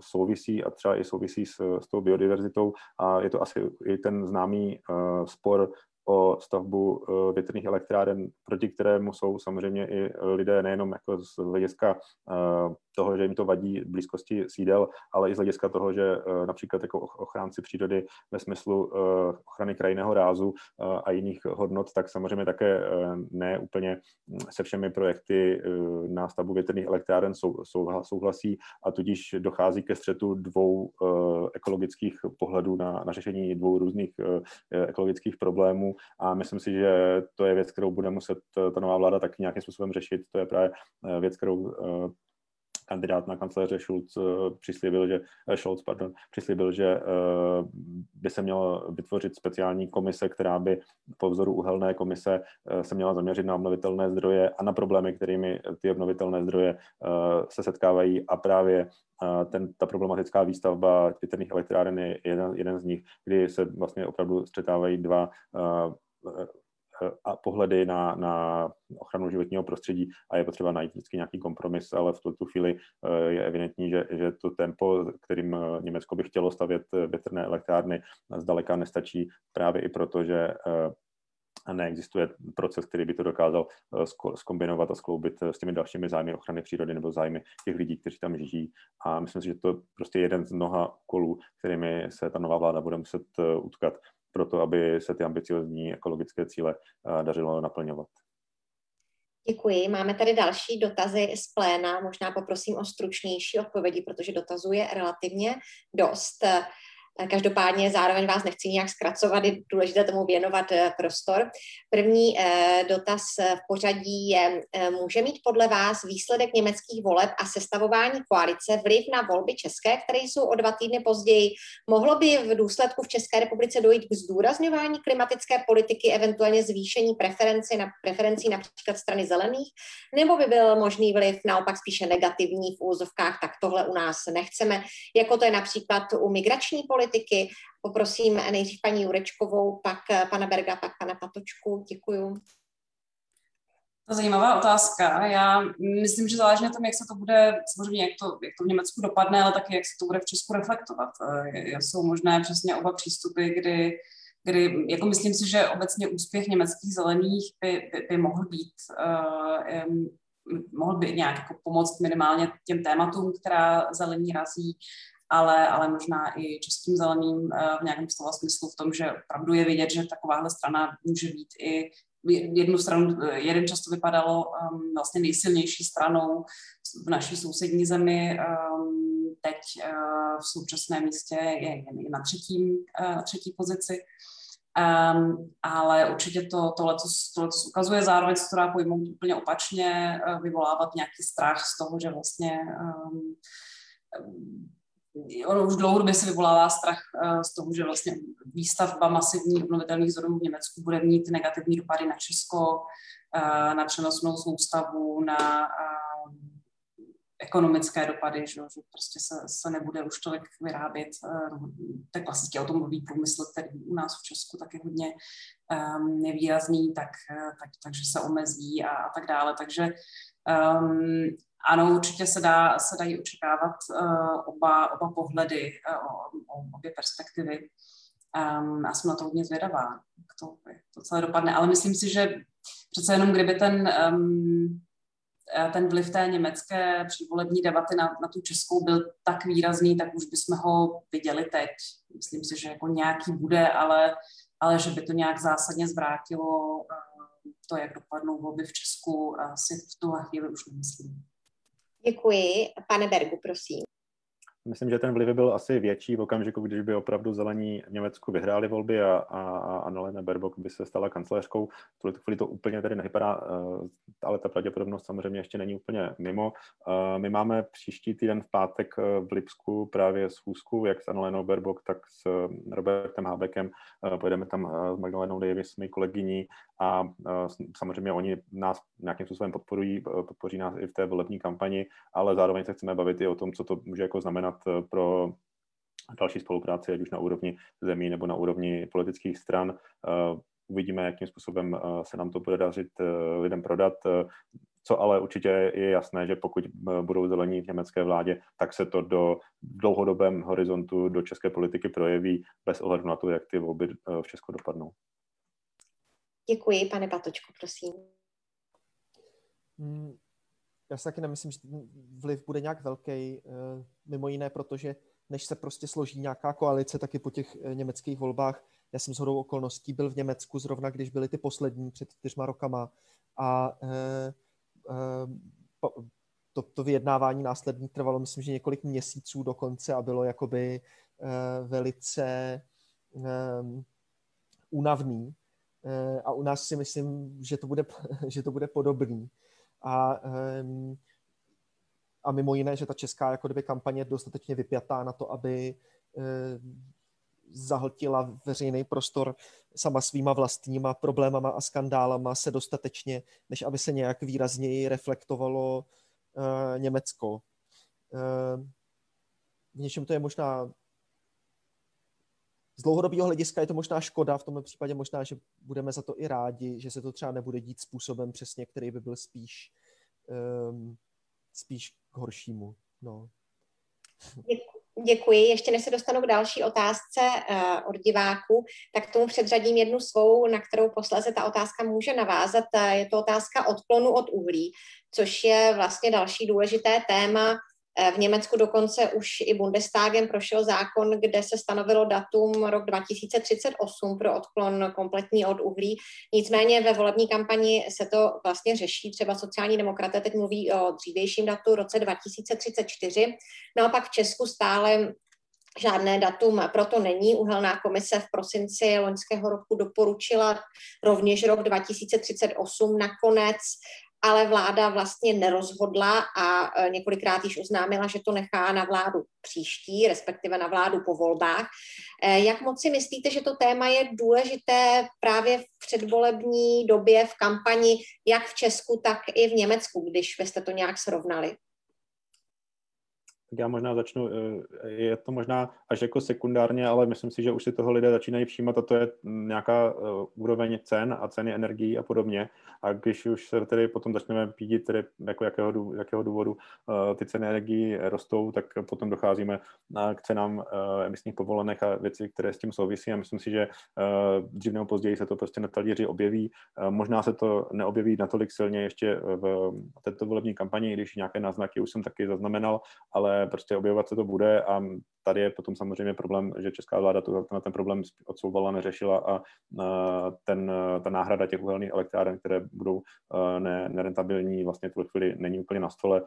souvisí a třeba i souvisí s, s tou biodiverzitou a je to asi i ten známý spor o stavbu větrných elektráren, proti kterému jsou samozřejmě i lidé nejenom jako z hlediska toho, že jim to vadí blízkosti sídel, ale i z hlediska toho, že například jako ochránci přírody ve smyslu ochrany krajinného rázu a jiných hodnot, tak samozřejmě také ne úplně se všemi projekty na stavbu větrných elektráren souhlasí a tudíž dochází ke střetu dvou ekologických pohledů na, na řešení dvou různých ekologických problémů a myslím si, že to je věc, kterou bude muset ta nová vláda tak nějakým způsobem řešit. To je právě věc, kterou kandidát na kancléře Schulz eh, přislíbil, že, eh, Scholz, pardon, přislíbil, že eh, by se měla vytvořit speciální komise, která by po vzoru uhelné komise se měla zaměřit na obnovitelné zdroje a na problémy, kterými ty obnovitelné zdroje se setkávají. A právě ten, ta problematická výstavba větrných elektráren je jeden, jeden z nich, kdy se vlastně opravdu střetávají dva a pohledy na, na ochranu životního prostředí a je potřeba najít vždycky nějaký kompromis, ale v tuto chvíli eh, je evidentní, že, že to tempo, kterým eh, Německo by chtělo stavět eh, větrné elektrárny, zdaleka nestačí právě i proto, že neexistuje proces, který by to dokázal skombinovat a skloubit s těmi dalšími zájmy ochrany přírody nebo zájmy těch lidí, kteří tam žijí. A myslím si, že to prostě je jeden z mnoha kolů, kterými se ta nová vláda bude muset utkat pro to, aby se ty ambiciozní ekologické cíle eh, dařilo naplňovat. Děkuji. Máme tady další dotazy z pléna. Možná poprosím o stručnější odpovědi, protože dotazuje relativně dost. Každopádně zároveň vás nechci nějak zkracovat, je důležité tomu věnovat eh, prostor. První eh, dotaz v pořadí je, eh, může mít podle vás výsledek německých voleb a sestavování koalice vliv na volby české, které jsou o dva týdny později? Mohlo by v důsledku v České republice dojít k zdůrazňování klimatické politiky, eventuálně zvýšení preferenci na, preferencí například strany zelených, nebo by byl možný vliv naopak spíše negativní v úzovkách, tak tohle u nás nechceme, jako to je například u migrační politiky, politiky. Poprosím nejdřív paní Jurečkovou, pak eh, pana Berga, pak pana Patočku. Děkuju. To zajímavá otázka. Já myslím, že záleží na tom, jak se to bude, samozřejmě jak to, jak to v Německu dopadne, ale taky jak se to bude v Česku reflektovat. Eh, jsou možné přesně oba přístupy, kdy, kdy jako myslím si, že obecně úspěch německých zelených by, by, by mohl být uh, mohl by nějak jako pomoct minimálně těm tématům, která zelení razí ale, ale možná i českým zeleným eh, v nějakém slova smyslu v tom, že opravdu je vidět, že takováhle strana může být i jednu stranu, eh, jeden často vypadalo um, vlastně nejsilnější stranou v naší sousední zemi, um, teď uh, v současném místě je, je na, třetím, uh, třetí pozici. Um, ale určitě to, tohle, tohle ukazuje, zároveň se to dá pojmout úplně opačně, uh, vyvolávat nějaký strach z toho, že vlastně um, ono už dlouhodobě se vyvolává strach eh, z toho, že vlastně výstavba masivní obnovitelných zdrojů v Německu bude mít negativní dopady na Česko, eh, na přenosnou soustavu, na eh, ekonomické dopady, že, že prostě se, se nebude už tolik vyrábět ten klasický automobilový průmysl, který u nás v Česku tak je hodně um, nevýrazný, tak, tak, takže se omezí a, a tak dále. Takže um, ano, určitě se, dá, se dají očekávat uh, oba, oba pohledy, uh, obě perspektivy. Um, já jsem na to hodně zvědavá, jak to, jak to celé dopadne. Ale myslím si, že přece jenom kdyby ten, um, ten vliv té německé předvolební debaty na, na tu českou byl tak výrazný, tak už bychom ho viděli teď. Myslím si, že jako nějaký bude, ale, ale že by to nějak zásadně zvrátilo uh, to, jak dopadnou volby v Česku, asi v tuhle chvíli už nemyslím. Děkuji. Pane Bergu, prosím. Myslím, že ten vliv byl asi větší v okamžiku, když by opravdu zelení v Německu vyhráli volby a, a, a Annalena Baerbock by se stala kancelářkou. V tuhle chvíli to úplně tady nevypadá, eh, ale ta pravděpodobnost samozřejmě ještě není úplně mimo. Eh, my máme příští týden v pátek eh, v Lipsku právě schůzku, jak s Annalenou Baerbock, tak s Robertem Habekem. Pojedeme tam s Magdalenou Davis, mý kolegyní, a samozřejmě oni nás nějakým způsobem podporují, podpoří nás i v té volební kampani, ale zároveň se chceme bavit i o tom, co to může jako znamenat e, pro další spolupráci, ať už na úrovni zemí nebo na úrovni politických stran. E, uvidíme, jakým způsobem e, se nám to bude dařit lidem prodat. Co ale určitě je jasné, že pokud budou zelení v německé vládě, tak se to do dlouhodobém horizontu do české politiky projeví bez ohledu na to, jak ty volby v Česku dopadnou. Děkuji, pane Patočko, prosím. Já si taky nemyslím, že vliv bude nějak velký, eh, mimo jiné, protože než se prostě složí nějaká koalice, taky po těch eh, německých volbách, já jsem shodou okolností byl v Německu zrovna, když byly ty poslední před čtyřma rokama a eh, to, to vyjednávání následní trvalo, myslím, že několik měsíců dokonce a bylo jakoby velice únavný. A u nás si myslím, že to bude, že to bude podobný. A, a mimo jiné, že ta česká jako kdyby kampaně je dostatečně vypjatá na to, aby zahltila veřejný prostor sama svýma vlastníma problémama a skandálama se dostatečně, než aby se nějak výrazněji reflektovalo uh, Německo. V něčem to je možná z dlouhodobého hlediska je to možná škoda, v tomto případě možná, že budeme za to i rádi, že se to třeba nebude dít způsobem přesně, který by byl spíš, um, spíš k horšímu. No. Děkuji. Ještě než se dostanu k další otázce uh, od diváků, tak tomu předřadím jednu svou, na kterou posléze ta otázka může navázat. Je to otázka odklonu od uhlí, což je vlastně další důležité téma Eh, v Německu dokonce už i Bundestagem prošel zákon, kde se stanovilo datum rok 2038 pro odklon kompletní od uhlí. Nicméně ve volební kampani se to vlastně řeší. Třeba sociální demokraté teď mluví o dřívějším datu, roce 2034. Naopak v Česku stále Žádné datum proto není. Uhelná komise v prosinci loňského roku doporučila rovněž rok 2038. Nakonec ale vláda vlastně nerozhodla a e, několikrát již oznámila, že to nechá na vládu příští, respektive na vládu po volbách. E, jak moc si myslíte, že to téma je důležité právě v předvolební době, v kampani, jak v Česku, tak i v Německu, když byste to nějak srovnali? Tak já možná začnu, eh, je to možná až jako sekundárně, ale myslím si, že už si toho lidé začínají všímat a to je nějaká eh, úroveň cen a ceny energií a podobně. A když už se tedy potom začneme pídit, tedy jako jakého, jakého důvodu eh, ty ceny energií rostou, tak potom docházíme k cenám emisních povolenek a věci, které s tím souvisí a myslím si, že dřív nebo později se to prostě na talíři objeví. Možná se to neobjeví natolik silně ještě v této volební kampani, když nějaké náznaky už jsem taky zaznamenal, ale prostě objevovat se to bude a tady je potom samozřejmě problém, že česká vláda to, na ten problém odsouvala, neřešila a ten, ta náhrada těch uhelných elektráren, které budou ne, nerentabilní, vlastně tuhle chvíli není úplně na stole,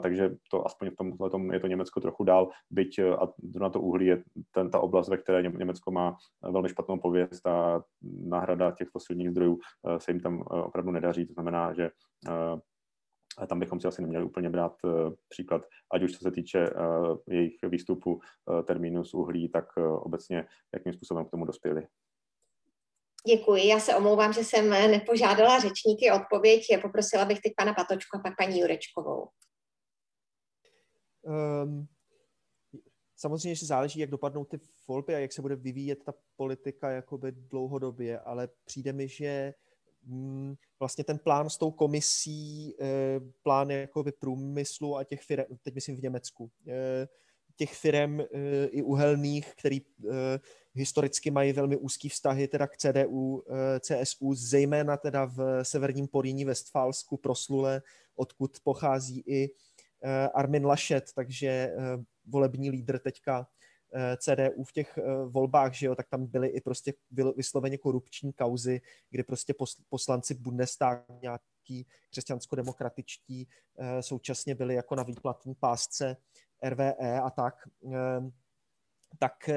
takže to aspoň v tomhle tom je to Německo trochu dál, byť a na to uhlí je ten, ta oblast, ve které Německo má velmi špatnou pověst a náhrada těch fosilních zdrojů se jim tam opravdu nedaří, to znamená, že a tam bychom si asi neměli úplně brát uh, příklad, ať už co se týče uh, jejich výstupu uh, termínu z uhlí, tak obecně jakým způsobem k tomu dospěli. Děkuji. Já se omlouvám, že jsem nepožádala řečníky odpověď. Poprosila bych teď pana Patočku a pak paní Jurečkovou. Um, samozřejmě, že záleží, jak dopadnou ty volby a jak se bude vyvíjet ta politika jakoby dlouhodobě, ale přijde mi, že Mm, vlastně ten plán s tou komisí, eh, plán jakoby průmyslu a těch firm, teď myslím v Německu, eh, těch firm eh, i uhelných, který historicky mají velmi úzký vztahy teda k CDU, CSU, zejména teda v severním Poríní Westfálsku proslule, odkud pochází i Armin Laschet, takže volební lídr teďka CDU v těch eh, volbách, že jo, tak tam byly i prostě vysloveně korupční kauzy, kdy prostě poslanci Bundestag nějaký křesťansko-demokratičtí eh, současně byli jako na výplatní pásce RVE a tak, tak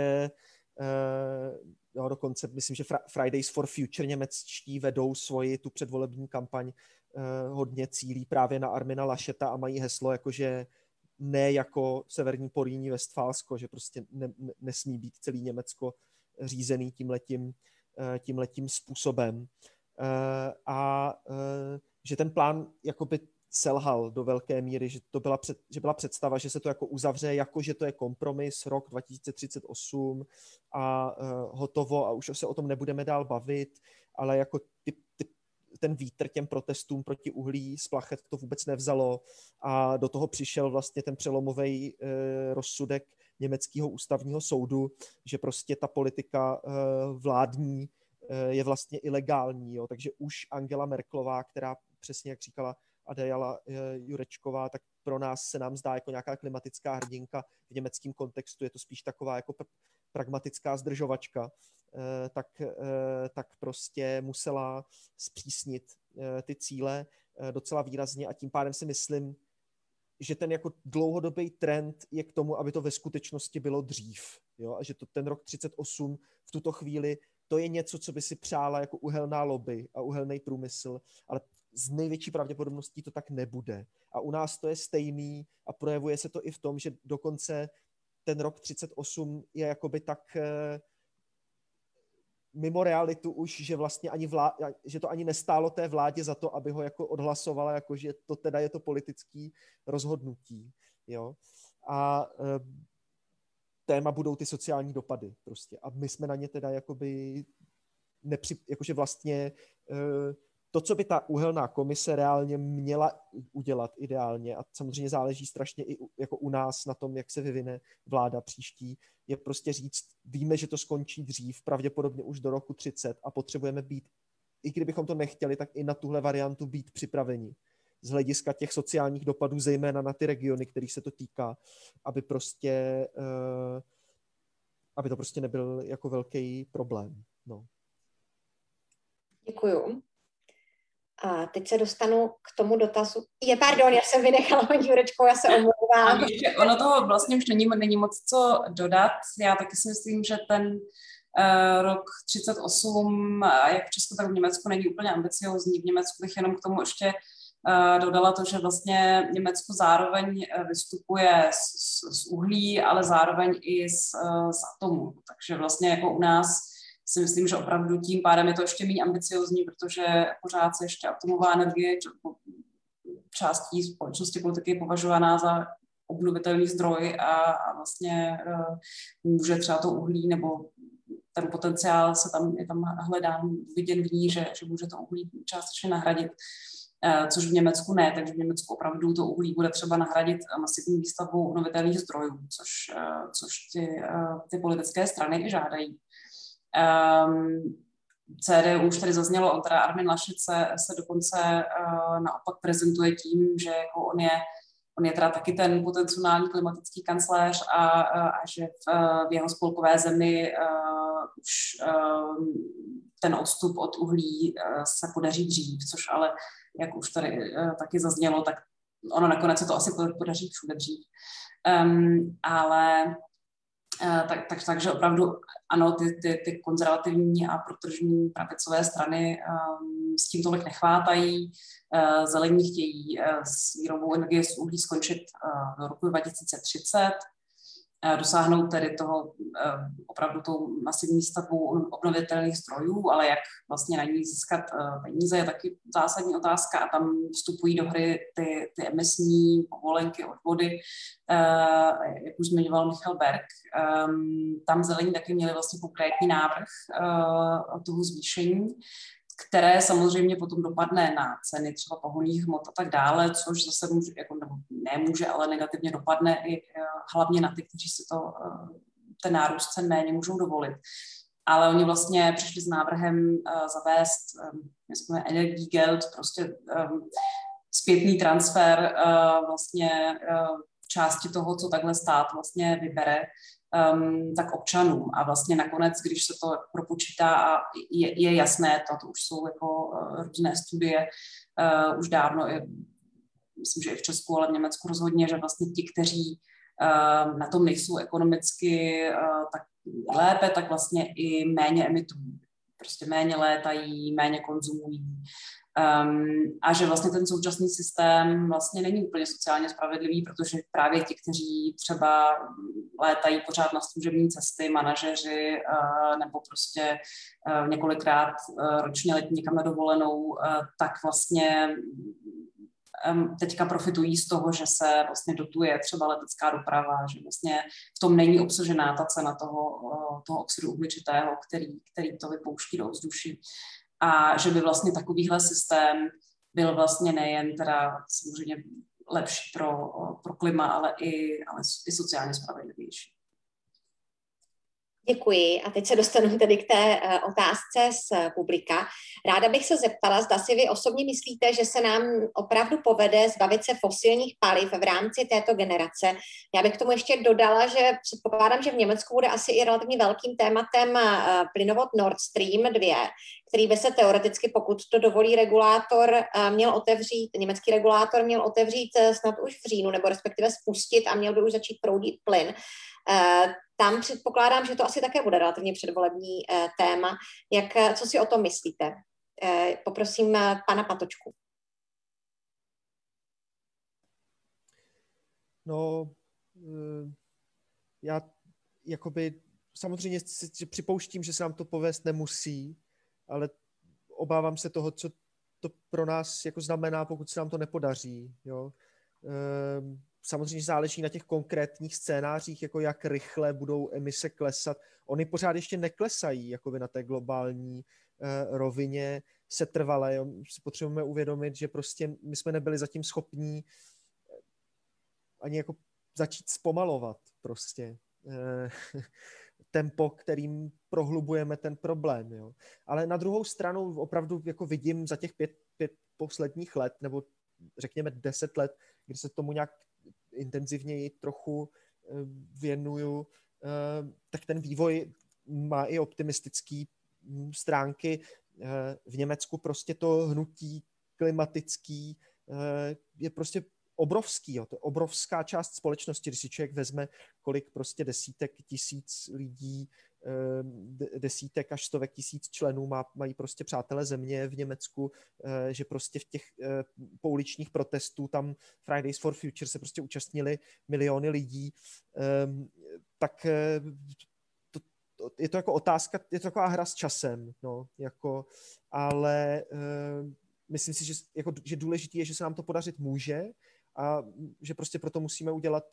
jo, dokonce myslím, že Fridays for Future němečtí vedou svoji tu předvolební kampaň hodně cílí právě na Armina Lašeta a mají heslo, jakože ne jako severní Poríní Westfálsko, že prostě ne, ne, nesmí být celý Německo řízený tímhletím, eh, tímhletím způsobem. Eh, a eh, že ten plán jakoby selhal do velké míry, že to byla, před, že byla představa, že se to jako uzavře, jako že to je kompromis rok 2038 a hotovo a už se o tom nebudeme dál bavit, ale jako ty ten vítr těm protestům proti uhlí z plachet to vůbec nevzalo a do toho přišel vlastně ten přelomový eh, rozsudek německého ústavního soudu, že prostě ta politika eh, vládní je vlastně ilegální. Jo? Takže už Angela Merklová, která přesně jak říkala Adéla Jurečková, tak pro nás se nám zdá jako nějaká klimatická hrdinka. V německém kontextu je to spíš taková jako pragmatická zdržovačka, tak, tak prostě musela zpřísnit ty cíle docela výrazně a tím pádem si myslím, že ten jako dlouhodobý trend je k tomu, aby to ve skutečnosti bylo dřív. Jo? A že to ten rok 38 v tuto chvíli, to je něco, co by si přála jako uhelná lobby a uhelný průmysl, ale z největší pravděpodobností to tak nebude. A u nás to je stejný a projevuje se to i v tom, že dokonce ten rok 38 je jakoby tak eh, mimo realitu už, že vlastně ani vlá, že to ani nestálo té vládě za to, aby ho jako odhlasovala, jako že to teda je to politický rozhodnutí, jo. A e, téma budou ty sociální dopady prostě. A my jsme na ně teda jakoby nepři, jakože vlastně e, to, co by ta uhelná komise reálně měla udělat ideálně, a samozřejmě záleží strašně i jako u nás na tom, jak se vyvine vláda příští, je prostě říct, víme, že to skončí dřív, pravděpodobně už do roku 30 a potřebujeme být, i kdybychom to nechtěli, tak i na tuhle variantu být připraveni z hlediska těch sociálních dopadů, zejména na ty regiony, kterých se to týká, aby prostě, uh, aby to prostě nebyl jako velký problém. No. Děkuju. A teď se dostanu k tomu dotazu. Je, pardon, já jsem vynechala paní Jurečko, já se omlouvám. Ono toho vlastně už není, není moc co dodat. Já taky si myslím, že ten uh, rok 38, jak v Česku, tak v Německu, není úplně ambiciozní. V Německu bych jenom k tomu ještě uh, dodala to, že vlastně Německo zároveň eh, vystupuje z, z, z uhlí, ale zároveň i z, z atomu. Takže vlastně jako u nás si myslím, že opravdu tím pádem je to ještě méně ambiciozní, protože pořád se ještě atomová energie částí společnosti politiky je považovaná za obnovitelný zdroj a, a vlastně uh, může třeba to uhlí nebo ten potenciál se tam, je tam hledán, viděn v ní, že, že může to uhlí částečně nahradit, uh, což v Německu ne, takže v Německu opravdu to uhlí bude třeba nahradit masivní výstavbou obnovitelných zdrojů, což, uh, což ty, uh, ty politické strany i žádají. Um, CDU už tady zaznělo, on teda Armin Laschet se, se dokonce uh, naopak prezentuje tím, že jako on je on je teda taky ten potenciální klimatický kancléř a, a, a že v, v jeho spolkové zemi uh, už uh, ten odstup od uhlí uh, se podaří dřív, což ale, jak už tady uh, taky zaznělo, tak ono nakonec se to asi podaří všude dřív. Um, ale Eh, tak, tak, takže opravdu ano, ty, ty, ty konzervativní a protržní pravicové strany um, s tím tolik nechvátají. Uh, zelení chtějí uh, s výrobou energie z uhlí skončit uh, do roku 2030 dosáhnout tedy toho opravdu tou masivní stavbou obnovitelných zdrojů, ale jak vlastně na ní získat peníze je taky zásadní otázka a tam vstupují do hry ty, ty emisní povolenky, odvody, jak už zmiňoval Michal Berg. Tam zelení taky měli vlastně konkrétní návrh toho zvýšení které samozřejmě potom dopadne na ceny třeba pohonných hmot a tak dále, což zase může, jako, nebo nemůže, ale negativně dopadne i eh, hlavně na ty, kteří si to, eh, ten nárůst cen méně můžou dovolit. Ale oni vlastně přišli s návrhem uh, zavést um, energii geld, prostě zpětný transfer vlastně části toho, co takhle stát vlastně vybere, um, tak občanům. A vlastně nakonec, když se to propočítá a je, je jasné, to, to už jsou jako uh, různé studie uh, už dávno, je, myslím, že i v Česku, ale v Německu rozhodně, že vlastně ti, kteří uh, na tom nejsou ekonomicky uh, tak lépe, tak vlastně i méně emitují. Prostě méně létají, méně konzumují. Um, a že vlastně ten současný systém vlastně není úplně sociálně spravedlivý, protože právě ti, kteří třeba létají pořád na služební cesty, manažeři uh, nebo prostě uh, několikrát uh, ročně letí někam na dovolenou, uh, tak vlastně um, teďka profitují z toho, že se vlastně dotuje třeba letecká doprava, že vlastně v tom není obsažená ta cena toho, uh, toho oxidu uhličitého, který, který to vypouští do ovzduší a že by vlastně takovýhle systém byl vlastně nejen teda samozřejmě lepší pro, pro klima, ale i, ale i sociálně spravedlivější. Děkuji a teď se dostanu tedy k té uh, otázce z publika. Ráda bych se zeptala, zda si vy osobně myslíte, že se nám opravdu povede zbavit se fosilních paliv v rámci této generace. Já bych k tomu ještě dodala, že předpokládám, že v Německu bude asi i relativně velkým tématem uh, plynovod Nord Stream 2, který by se teoreticky, pokud to dovolí regulátor, měl otevřít, německý regulátor měl otevřít snad už v říjnu, nebo respektive spustit a měl by už začít proudit plyn. Eh, tam předpokládám, že to asi také bude relativně předvolební eh, téma. Jak, eh, co si o tom myslíte? Poprosím pana Patočku. No, já jakoby samozřejmě si připouštím, že se nám to povést nemusí, ale obávám se toho, co to pro nás jako znamená, pokud se nám to nepodaří. Jo? Ehm, samozřejmě záleží na těch konkrétních scénářích, jako jak rychle budou emise klesat. Oni pořád ještě neklesají jako na té globální uh, rovině se trvale. Jo. Si potřebujeme uvědomit, že prostě my jsme nebyli zatím schopní eh, ani jako začít zpomalovat prostě uh, tempo, kterým prohlubujeme ten problém. Jo. Ale na druhou stranu opravdu jako vidím za těch pět, pět posledních let, nebo řekněme deset let, kdy se tomu nějak intenzivněji trochu eh, věnuju, eh, tak ten vývoj má i optimistický hm, stránky. Eh, v Německu prostě to hnutí klimatický je prostě obrovský, jo. to je obrovská část společnosti, když si člověk vezme, kolik prostě desítek tisíc lidí desítek až stovek tisíc členů má, mají prostě přátelé země v Německu, eh, že prostě v těch eh, pouličních protestů tam Fridays for Future se prostě účastnili miliony lidí, ehm, tak eh, to, to, je to jako otázka, je to taková hra s časem, no, jako, ale myslím si, že, jako, že důležité je, že se nám to podařit může a že prostě proto musíme udělat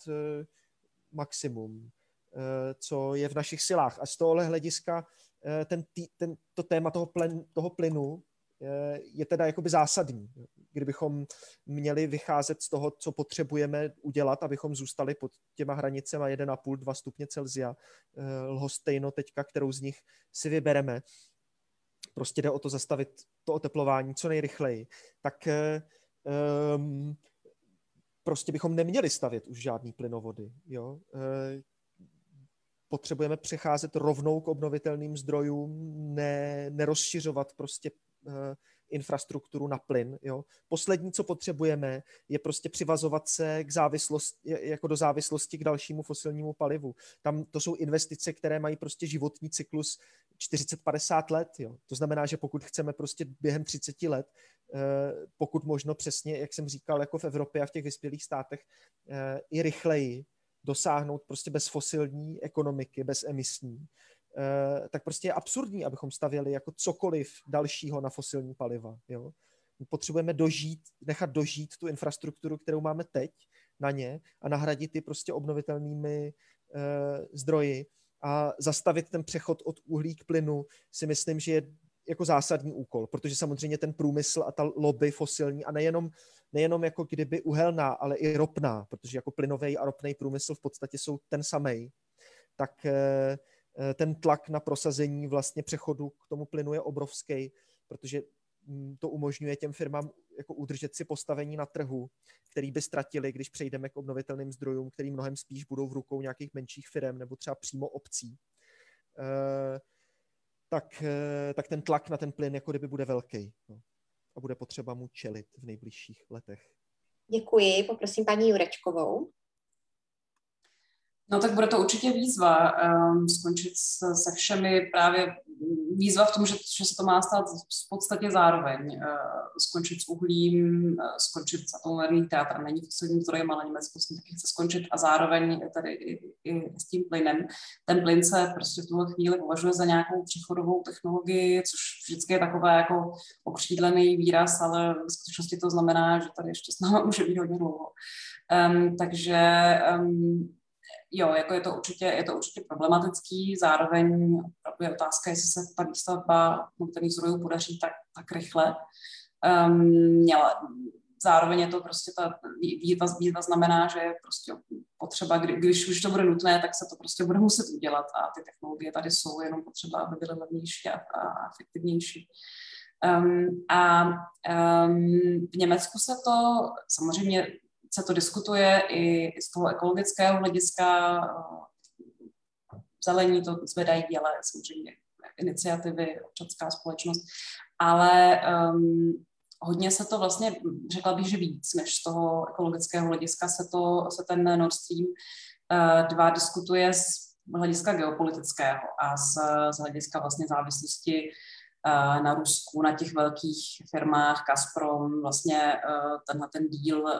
maximum. Eh, co je v našich silách. A z tohohle hlediska eh, ten, ten, to téma toho, plen, toho plynu eh, je teda jakoby zásadní. Kdybychom měli vycházet z toho, co potřebujeme udělat, abychom zůstali pod těma hranicema 1,5-2 stupně Celsia, lhostejno teďka, kterou z nich si vybereme, prostě jde o to zastavit to oteplování co nejrychleji, tak um, prostě bychom neměli stavět už žádný plynovody. Jo? Potřebujeme přecházet rovnou k obnovitelným zdrojům, ne, nerozšiřovat prostě uh, infrastrukturu na plyn. Jo. Poslední, co potřebujeme, je prostě přivazovat se k závislosti, jako do závislosti k dalšímu fosilnímu palivu. Tam to jsou investice, které mají prostě životní cyklus 40-50 let. Jo. To znamená, že pokud chceme prostě během 30 let, uh, pokud možno přesně, jak jsem říkal, jako v Evropě a v těch vyspělých státech, uh, i rychleji, dosáhnout prostě bez fosilní ekonomiky, bez emisní, eh, tak prostě je absurdní, abychom stavěli jako cokoliv dalšího na fosilní paliva. Jo? Potřebujeme dožít, nechat dožít tu infrastrukturu, kterou máme teď na ně a nahradit ji prostě obnovitelnými uh, zdroji a zastavit ten přechod od uhlí k plynu si myslím, že je jako zásadní úkol, protože samozřejmě ten průmysl a ta lobby fosilní a nejenom nejenom jako kdyby uhelná, ale i ropná, protože jako plynový a ropný průmysl v podstatě jsou ten samý, tak eh, eh, ten tlak na prosazení vlastně přechodu k tomu plynu je obrovský, protože mm, to umožňuje těm firmám jako udržet si postavení na trhu, který by ztratili, když přejdeme k obnovitelným zdrojům, který mnohem spíš budou v rukou nějakých menších firm nebo třeba přímo obcí. Eh, tak, tak ten tlak na ten plyn jako kdyby bude velký. No a bude potřeba mu čelit v nejbližších letech. Děkuji, poprosím paní Jurečkovou. No tak bude to určitě výzva um, skončit se, se všemi právě výzva v tom, že, že se to má stát v podstatě zároveň. Uh, skončit s uhlím, uh, skončit s atomovým teatr není fosilním zdrojem, ale Německo s tím taky chce skončit a zároveň tady i, i s tím plynem. Ten plyn se prostě v tuhle chvíli považuje za nějakou přechodovou technologii, což vždycky je takové jako okřídlený výraz, ale v skutečnosti to znamená, že tady ještě s námi může být hodně dlouho. Um, takže um, jo, jako je to určitě, je to určitě problematický, zároveň je otázka, jestli se ta výstavba některých zdrojů podaří tak, tak rychle. Um, měla, zároveň je to prostě ta výzva, výzva znamená, že je prostě potřeba, kdy, když už to bude nutné, tak se to prostě bude muset udělat a ty technologie tady jsou, jenom potřeba, aby byly levnější a, a efektivnější. Um, a um, v Německu se to samozřejmě se to diskutuje i, z toho ekologického hlediska. Zelení to zvedají děle, samozřejmě iniciativy, občanská společnost, ale um, hodně se to vlastně, řekla bych, že víc než z toho ekologického hlediska se, to, se ten Nord Stream uh, 2 diskutuje z hlediska geopolitického a z, z hlediska vlastně závislosti na Rusku, na těch velkých firmách, Gazprom, vlastně uh, tenhle ten díl uh,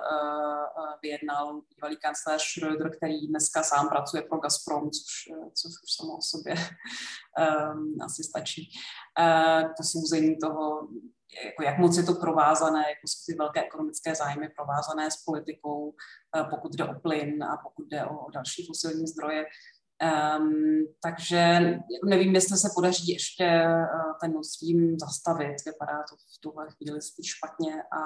vyjednal bývalý kancléř Schröder, který dneska sám pracuje pro Gazprom, což, což už samo o sobě asi stačí. Posouzení toho, jako jak moc je to provázané, jako jsou ty velké ekonomické zájmy provázané s politikou, eh, pokud jde o plyn a pokud jde o další fosilní zdroje. Um, takže jako nevím, jestli se podaří ještě uh, ten Nord Stream zastavit. Vypadá to v tuhle chvíli spíš špatně a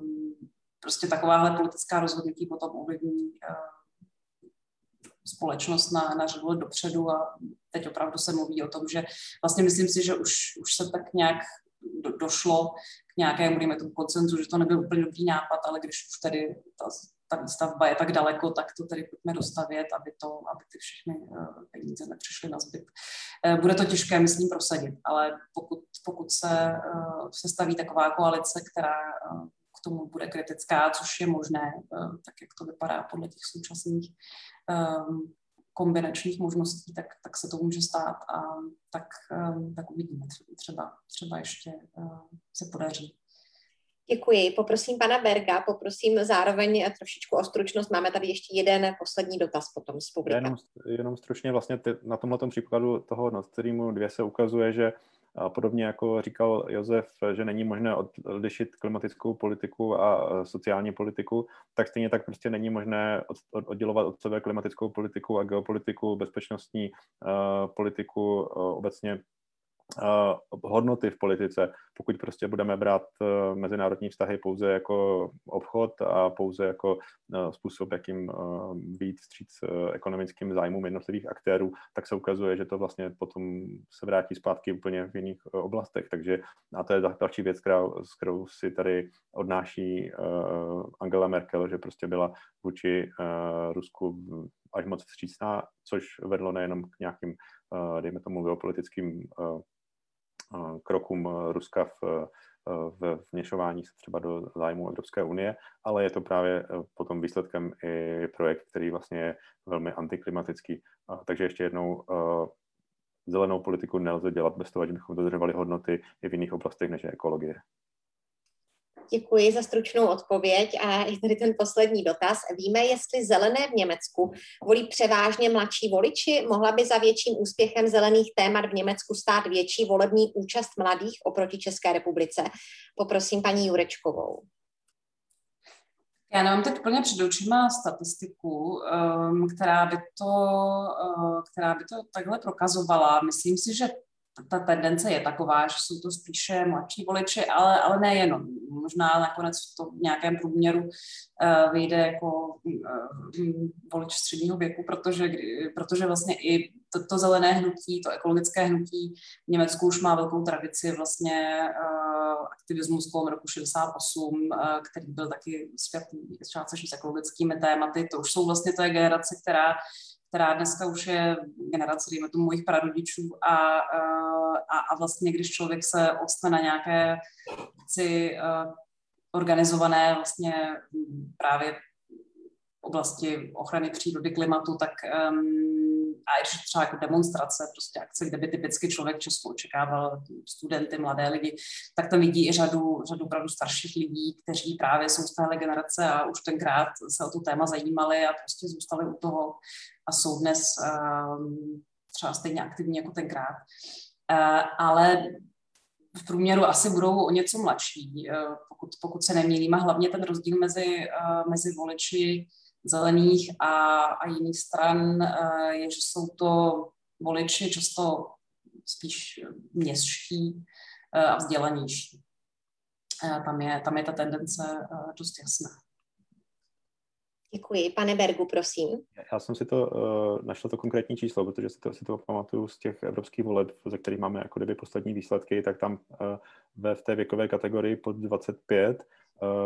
um, prostě takováhle politická rozhodnutí potom ovlivní uh, společnost na, na řadu dopředu a teď opravdu se mluví o tom, že vlastně myslím si, že už, už se tak nějak do, došlo k nějakému, dejme tomu, koncenzu, že to nebyl úplně dobrý nápad, ale když už tedy ta, ta výstavba je tak daleko, tak to tedy pojďme dostavět, aby, to, aby ty všechny uh, peníze nepřišly na zbyt. Uh, bude to těžké, myslím, prosadit, ale pokud, pokud se, uh, se staví taková koalice, která k tomu bude kritická, což je možné, tak jak to vypadá podle těch současných um, kombinačních možností, tak, tak se to může stát a tak, um, tak uvidíme. Třeba, třeba ještě se podaří. Děkuji. Poprosím pana Berga, poprosím zároveň trošičku o stručnost. Máme tady ještě jeden poslední dotaz potom z publika. Jenom, jenom stručně vlastně ty, na tomhle příkladu toho Nord Streamu 2 se ukazuje, že a podobně jako říkal Josef, že není možné odlišit klimatickou politiku a sociální politiku, tak stejně tak prostě není možné oddělovat od sebe klimatickou politiku a geopolitiku, bezpečnostní uh, politiku uh, obecně hodnoty v politice, pokud prostě budeme brát eh, mezinárodní vztahy pouze jako obchod a pouze jako eh, způsob, jakým být vstříc ekonomickým zájmům jednotlivých aktérů, tak se ukazuje, že to vlastně potom se vrátí zpátky úplně v jiných oblastech. Takže a to je další věc, kterou, s kterou si tady odnáší Angela Merkel, že prostě byla vůči Rusku až moc vstřícná, což vedlo nejenom k nějakým, dejme tomu, geopolitickým krokům Ruska v, v vněšování se třeba do zájmu Evropské unie, ale je to právě potom výsledkem i projekt, který vlastně je velmi antiklimatický. Takže ještě jednou zelenou politiku nelze dělat bez toho, že bychom dodržovali hodnoty i v jiných oblastech, než je ekologie. Děkuji za stručnou odpověď a je tady ten poslední dotaz. Víme, jestli zelené v Německu volí převážně mladší voliči? Mohla by za větším úspěchem zelených témat v Německu stát větší volební účast mladých oproti České republice? Poprosím paní Jurečkovou. Já nemám teď úplně před očima statistiku, um, která by, to, uh, která by to takhle prokazovala. Myslím si, že ta tendence je taková, že jsou to spíše mladší voliči, ale, ale nejenom. Možná nakonec v tom nějakém průměru uh, vyjde jako uh, volič středního věku, protože, protože vlastně i to, to zelené hnutí, to ekologické hnutí v Německu už má velkou tradici vlastně uh, aktivismus kolem roku 68, uh, který byl taky částečně s ekologickými tématy. To už jsou vlastně to je generace, která která dneska už je generace, dejme tomu, mojich prarodičů a, a, a vlastně, když člověk se odstane na nějaké chci organizované vlastně právě oblasti ochrany přírody, klimatu, tak um, a ještě třeba jako demonstrace, prostě akce, kde by typicky člověk Česku očekával studenty, mladé lidi, tak tam vidí i řadu, řadu opravdu starších lidí, kteří právě jsou z téhle generace a už tenkrát se o tu téma zajímali a prostě zůstali u toho a jsou dnes um, třeba stejně aktivní jako tenkrát. Uh, ale v průměru asi budou o něco mladší, uh, pokud, pokud se nemýlím. A hlavně ten rozdíl mezi, uh, mezi voliči zelených a, a jiných stran je, že jsou to voliči často spíš městští a vzdělanější. tam je, tam je ta tendence dost jasná. Děkuji. Pane Bergu, prosím. Já jsem si to uh, našel to konkrétní číslo, protože si to, si to pamatuju z těch evropských voleb, ze kterých máme jako kdyby poslední výsledky, tak tam uh, ve v té věkové kategorii pod 25 uh,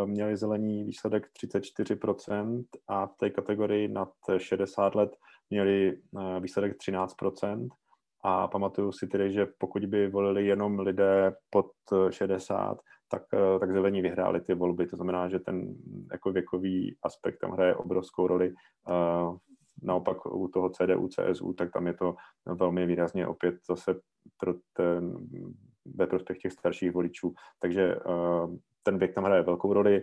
měli zelení výsledek 34% a v té kategorii nad 60 let měli uh, výsledek 13%. A pamatuju si tedy, že pokud by volili jenom lidé pod 60, tak, eh, tak zelení vyhráli ty volby. To znamená, že ten jako věkový aspekt tam hraje obrovskou roli. Eh, naopak u toho CDU, CSU, tak tam je to velmi výrazně opět zase pro ten, ve prospěch těch starších voličů. Takže eh, ten věk tam hraje velkou roli.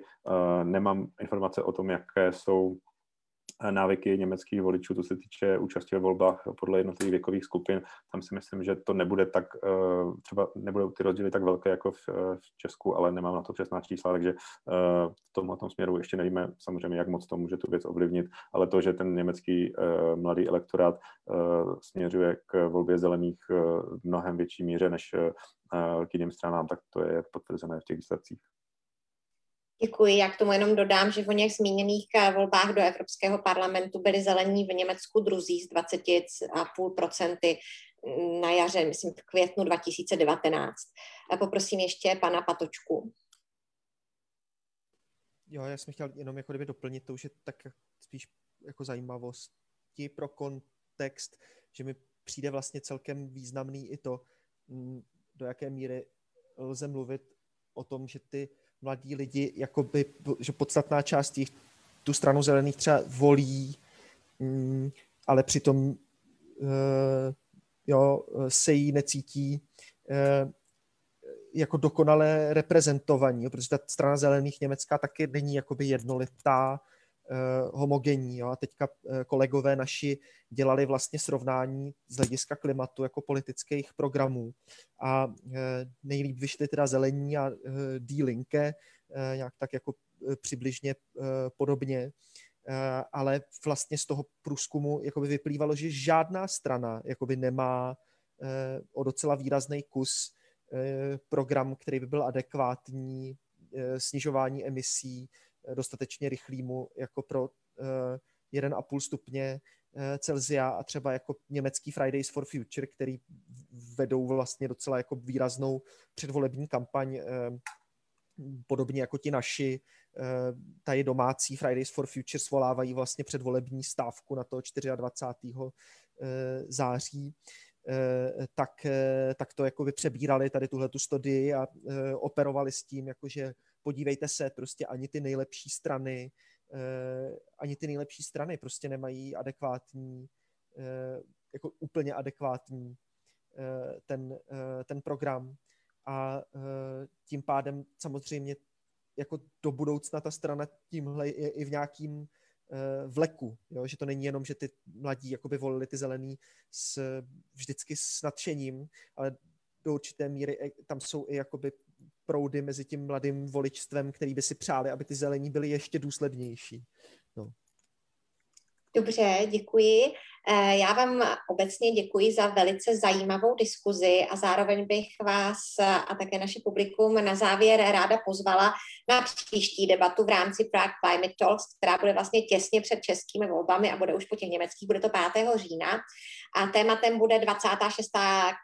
Nemám informace o tom, jaké jsou návyky německých voličů, co se týče účasti ve volbách podle jednotlivých věkových skupin. Tam si myslím, že to nebude tak, eh, třeba nebudou ty rozdíly tak velké jako v, eh, v Česku, ale nemám na to přesná čísla, takže eh, v tomhle tom směru ještě nevíme samozřejmě, jak moc to může tu věc ovlivnit, ale to, že ten německý mladý elektorát směřuje k volbě zelených v mnohem větší míře než k jiným stranám, tak to je potvrzené v těch výsledcích. Děkuji. Já k tomu jenom dodám, že v něch zmíněných eh, volbách do Evropského parlamentu byli zelení v Německu druzí z 20,5% na jaře, myslím v květnu 2019. A poprosím ještě pana Patočku. Jo, já jsem chtěl jenom jako kdyby doplnit, to už je tak spíš jako zajímavosti pro kontext, že mi přijde vlastně celkem významný i to, mm, do jaké míry lze mluvit o tom, že ty mladí lidi, jakoby, že podstatná část jich tu stranu zelených třeba volí, mm, ale přitom uh, jo, se jí necítí uh, jako dokonale reprezentovaní, protože ta strana zelených německá taky není jakoby jednolitá, homogenní. Jo? A teďka uh, kolegové naši dělali vlastně srovnání z hlediska klimatu jako politických programů. A uh, nejlíp vyšly teda zelení a Die Linke, uh, nějak tak jako přibližně podobně. Ale vlastně z toho průzkumu jakoby vyplývalo, že žádná strana jakoby nemá o docela výrazný kus program, který by byl adekvátní snižování emisí, dostatečně rychlýmu jako pro 1,5 eh, stupně eh, Celsia a třeba jako německý Fridays for Future, který vedou vlastně docela jako výraznou předvolební kampaň, eh, podobně jako ti naši, tady domácí Fridays for Future svolávají vlastně předvolební stávku na to 24. září, tak, tak to jako by přebírali tady tuhle tu studii a operovali s tím, jakože podívejte se, prostě ani ty nejlepší strany, eh, ani ty nejlepší strany prostě nemají adekvátní, eh, jako úplně adekvátní eh, ten, ten program a tím pádem samozřejmě jako do budoucna ta strana tímhle je i v nějakým vleku, jo? že to není jenom, že ty mladí jakoby volili ty zelený s, vždycky s nadšením, ale do určité míry tam jsou i jakoby proudy mezi tím mladým voličstvem, který by si přáli, aby ty zelení byly ještě důslednější. No. Dobře, děkuji. Eh, já vám obecně děkuji za velice zajímavou diskuzi a zároveň bych vás a také naše publikum na závěr ráda pozvala na příští debatu v rámci Prague Climate Talks, která bude vlastně těsně před českými volbami a bude už po těch německých, bude to 5. října. A tématem bude 26.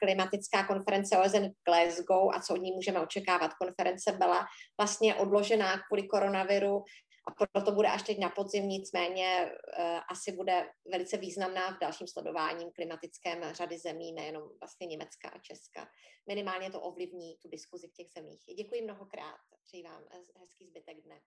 klimatická konference OSN v Glasgow a co od ní můžeme očekávat. Konference byla vlastně odložená kvůli koronaviru a proto bude až teď na podzim, nicméně uh, asi bude velice významná v dalším sledováním klimatickém řady zemí, nejenom vlastně Německa a Česka. Minimálně to ovlivní tu diskuzi v těch zemích. Děkuji mnohokrát, přeji vám hezký zbytek dne.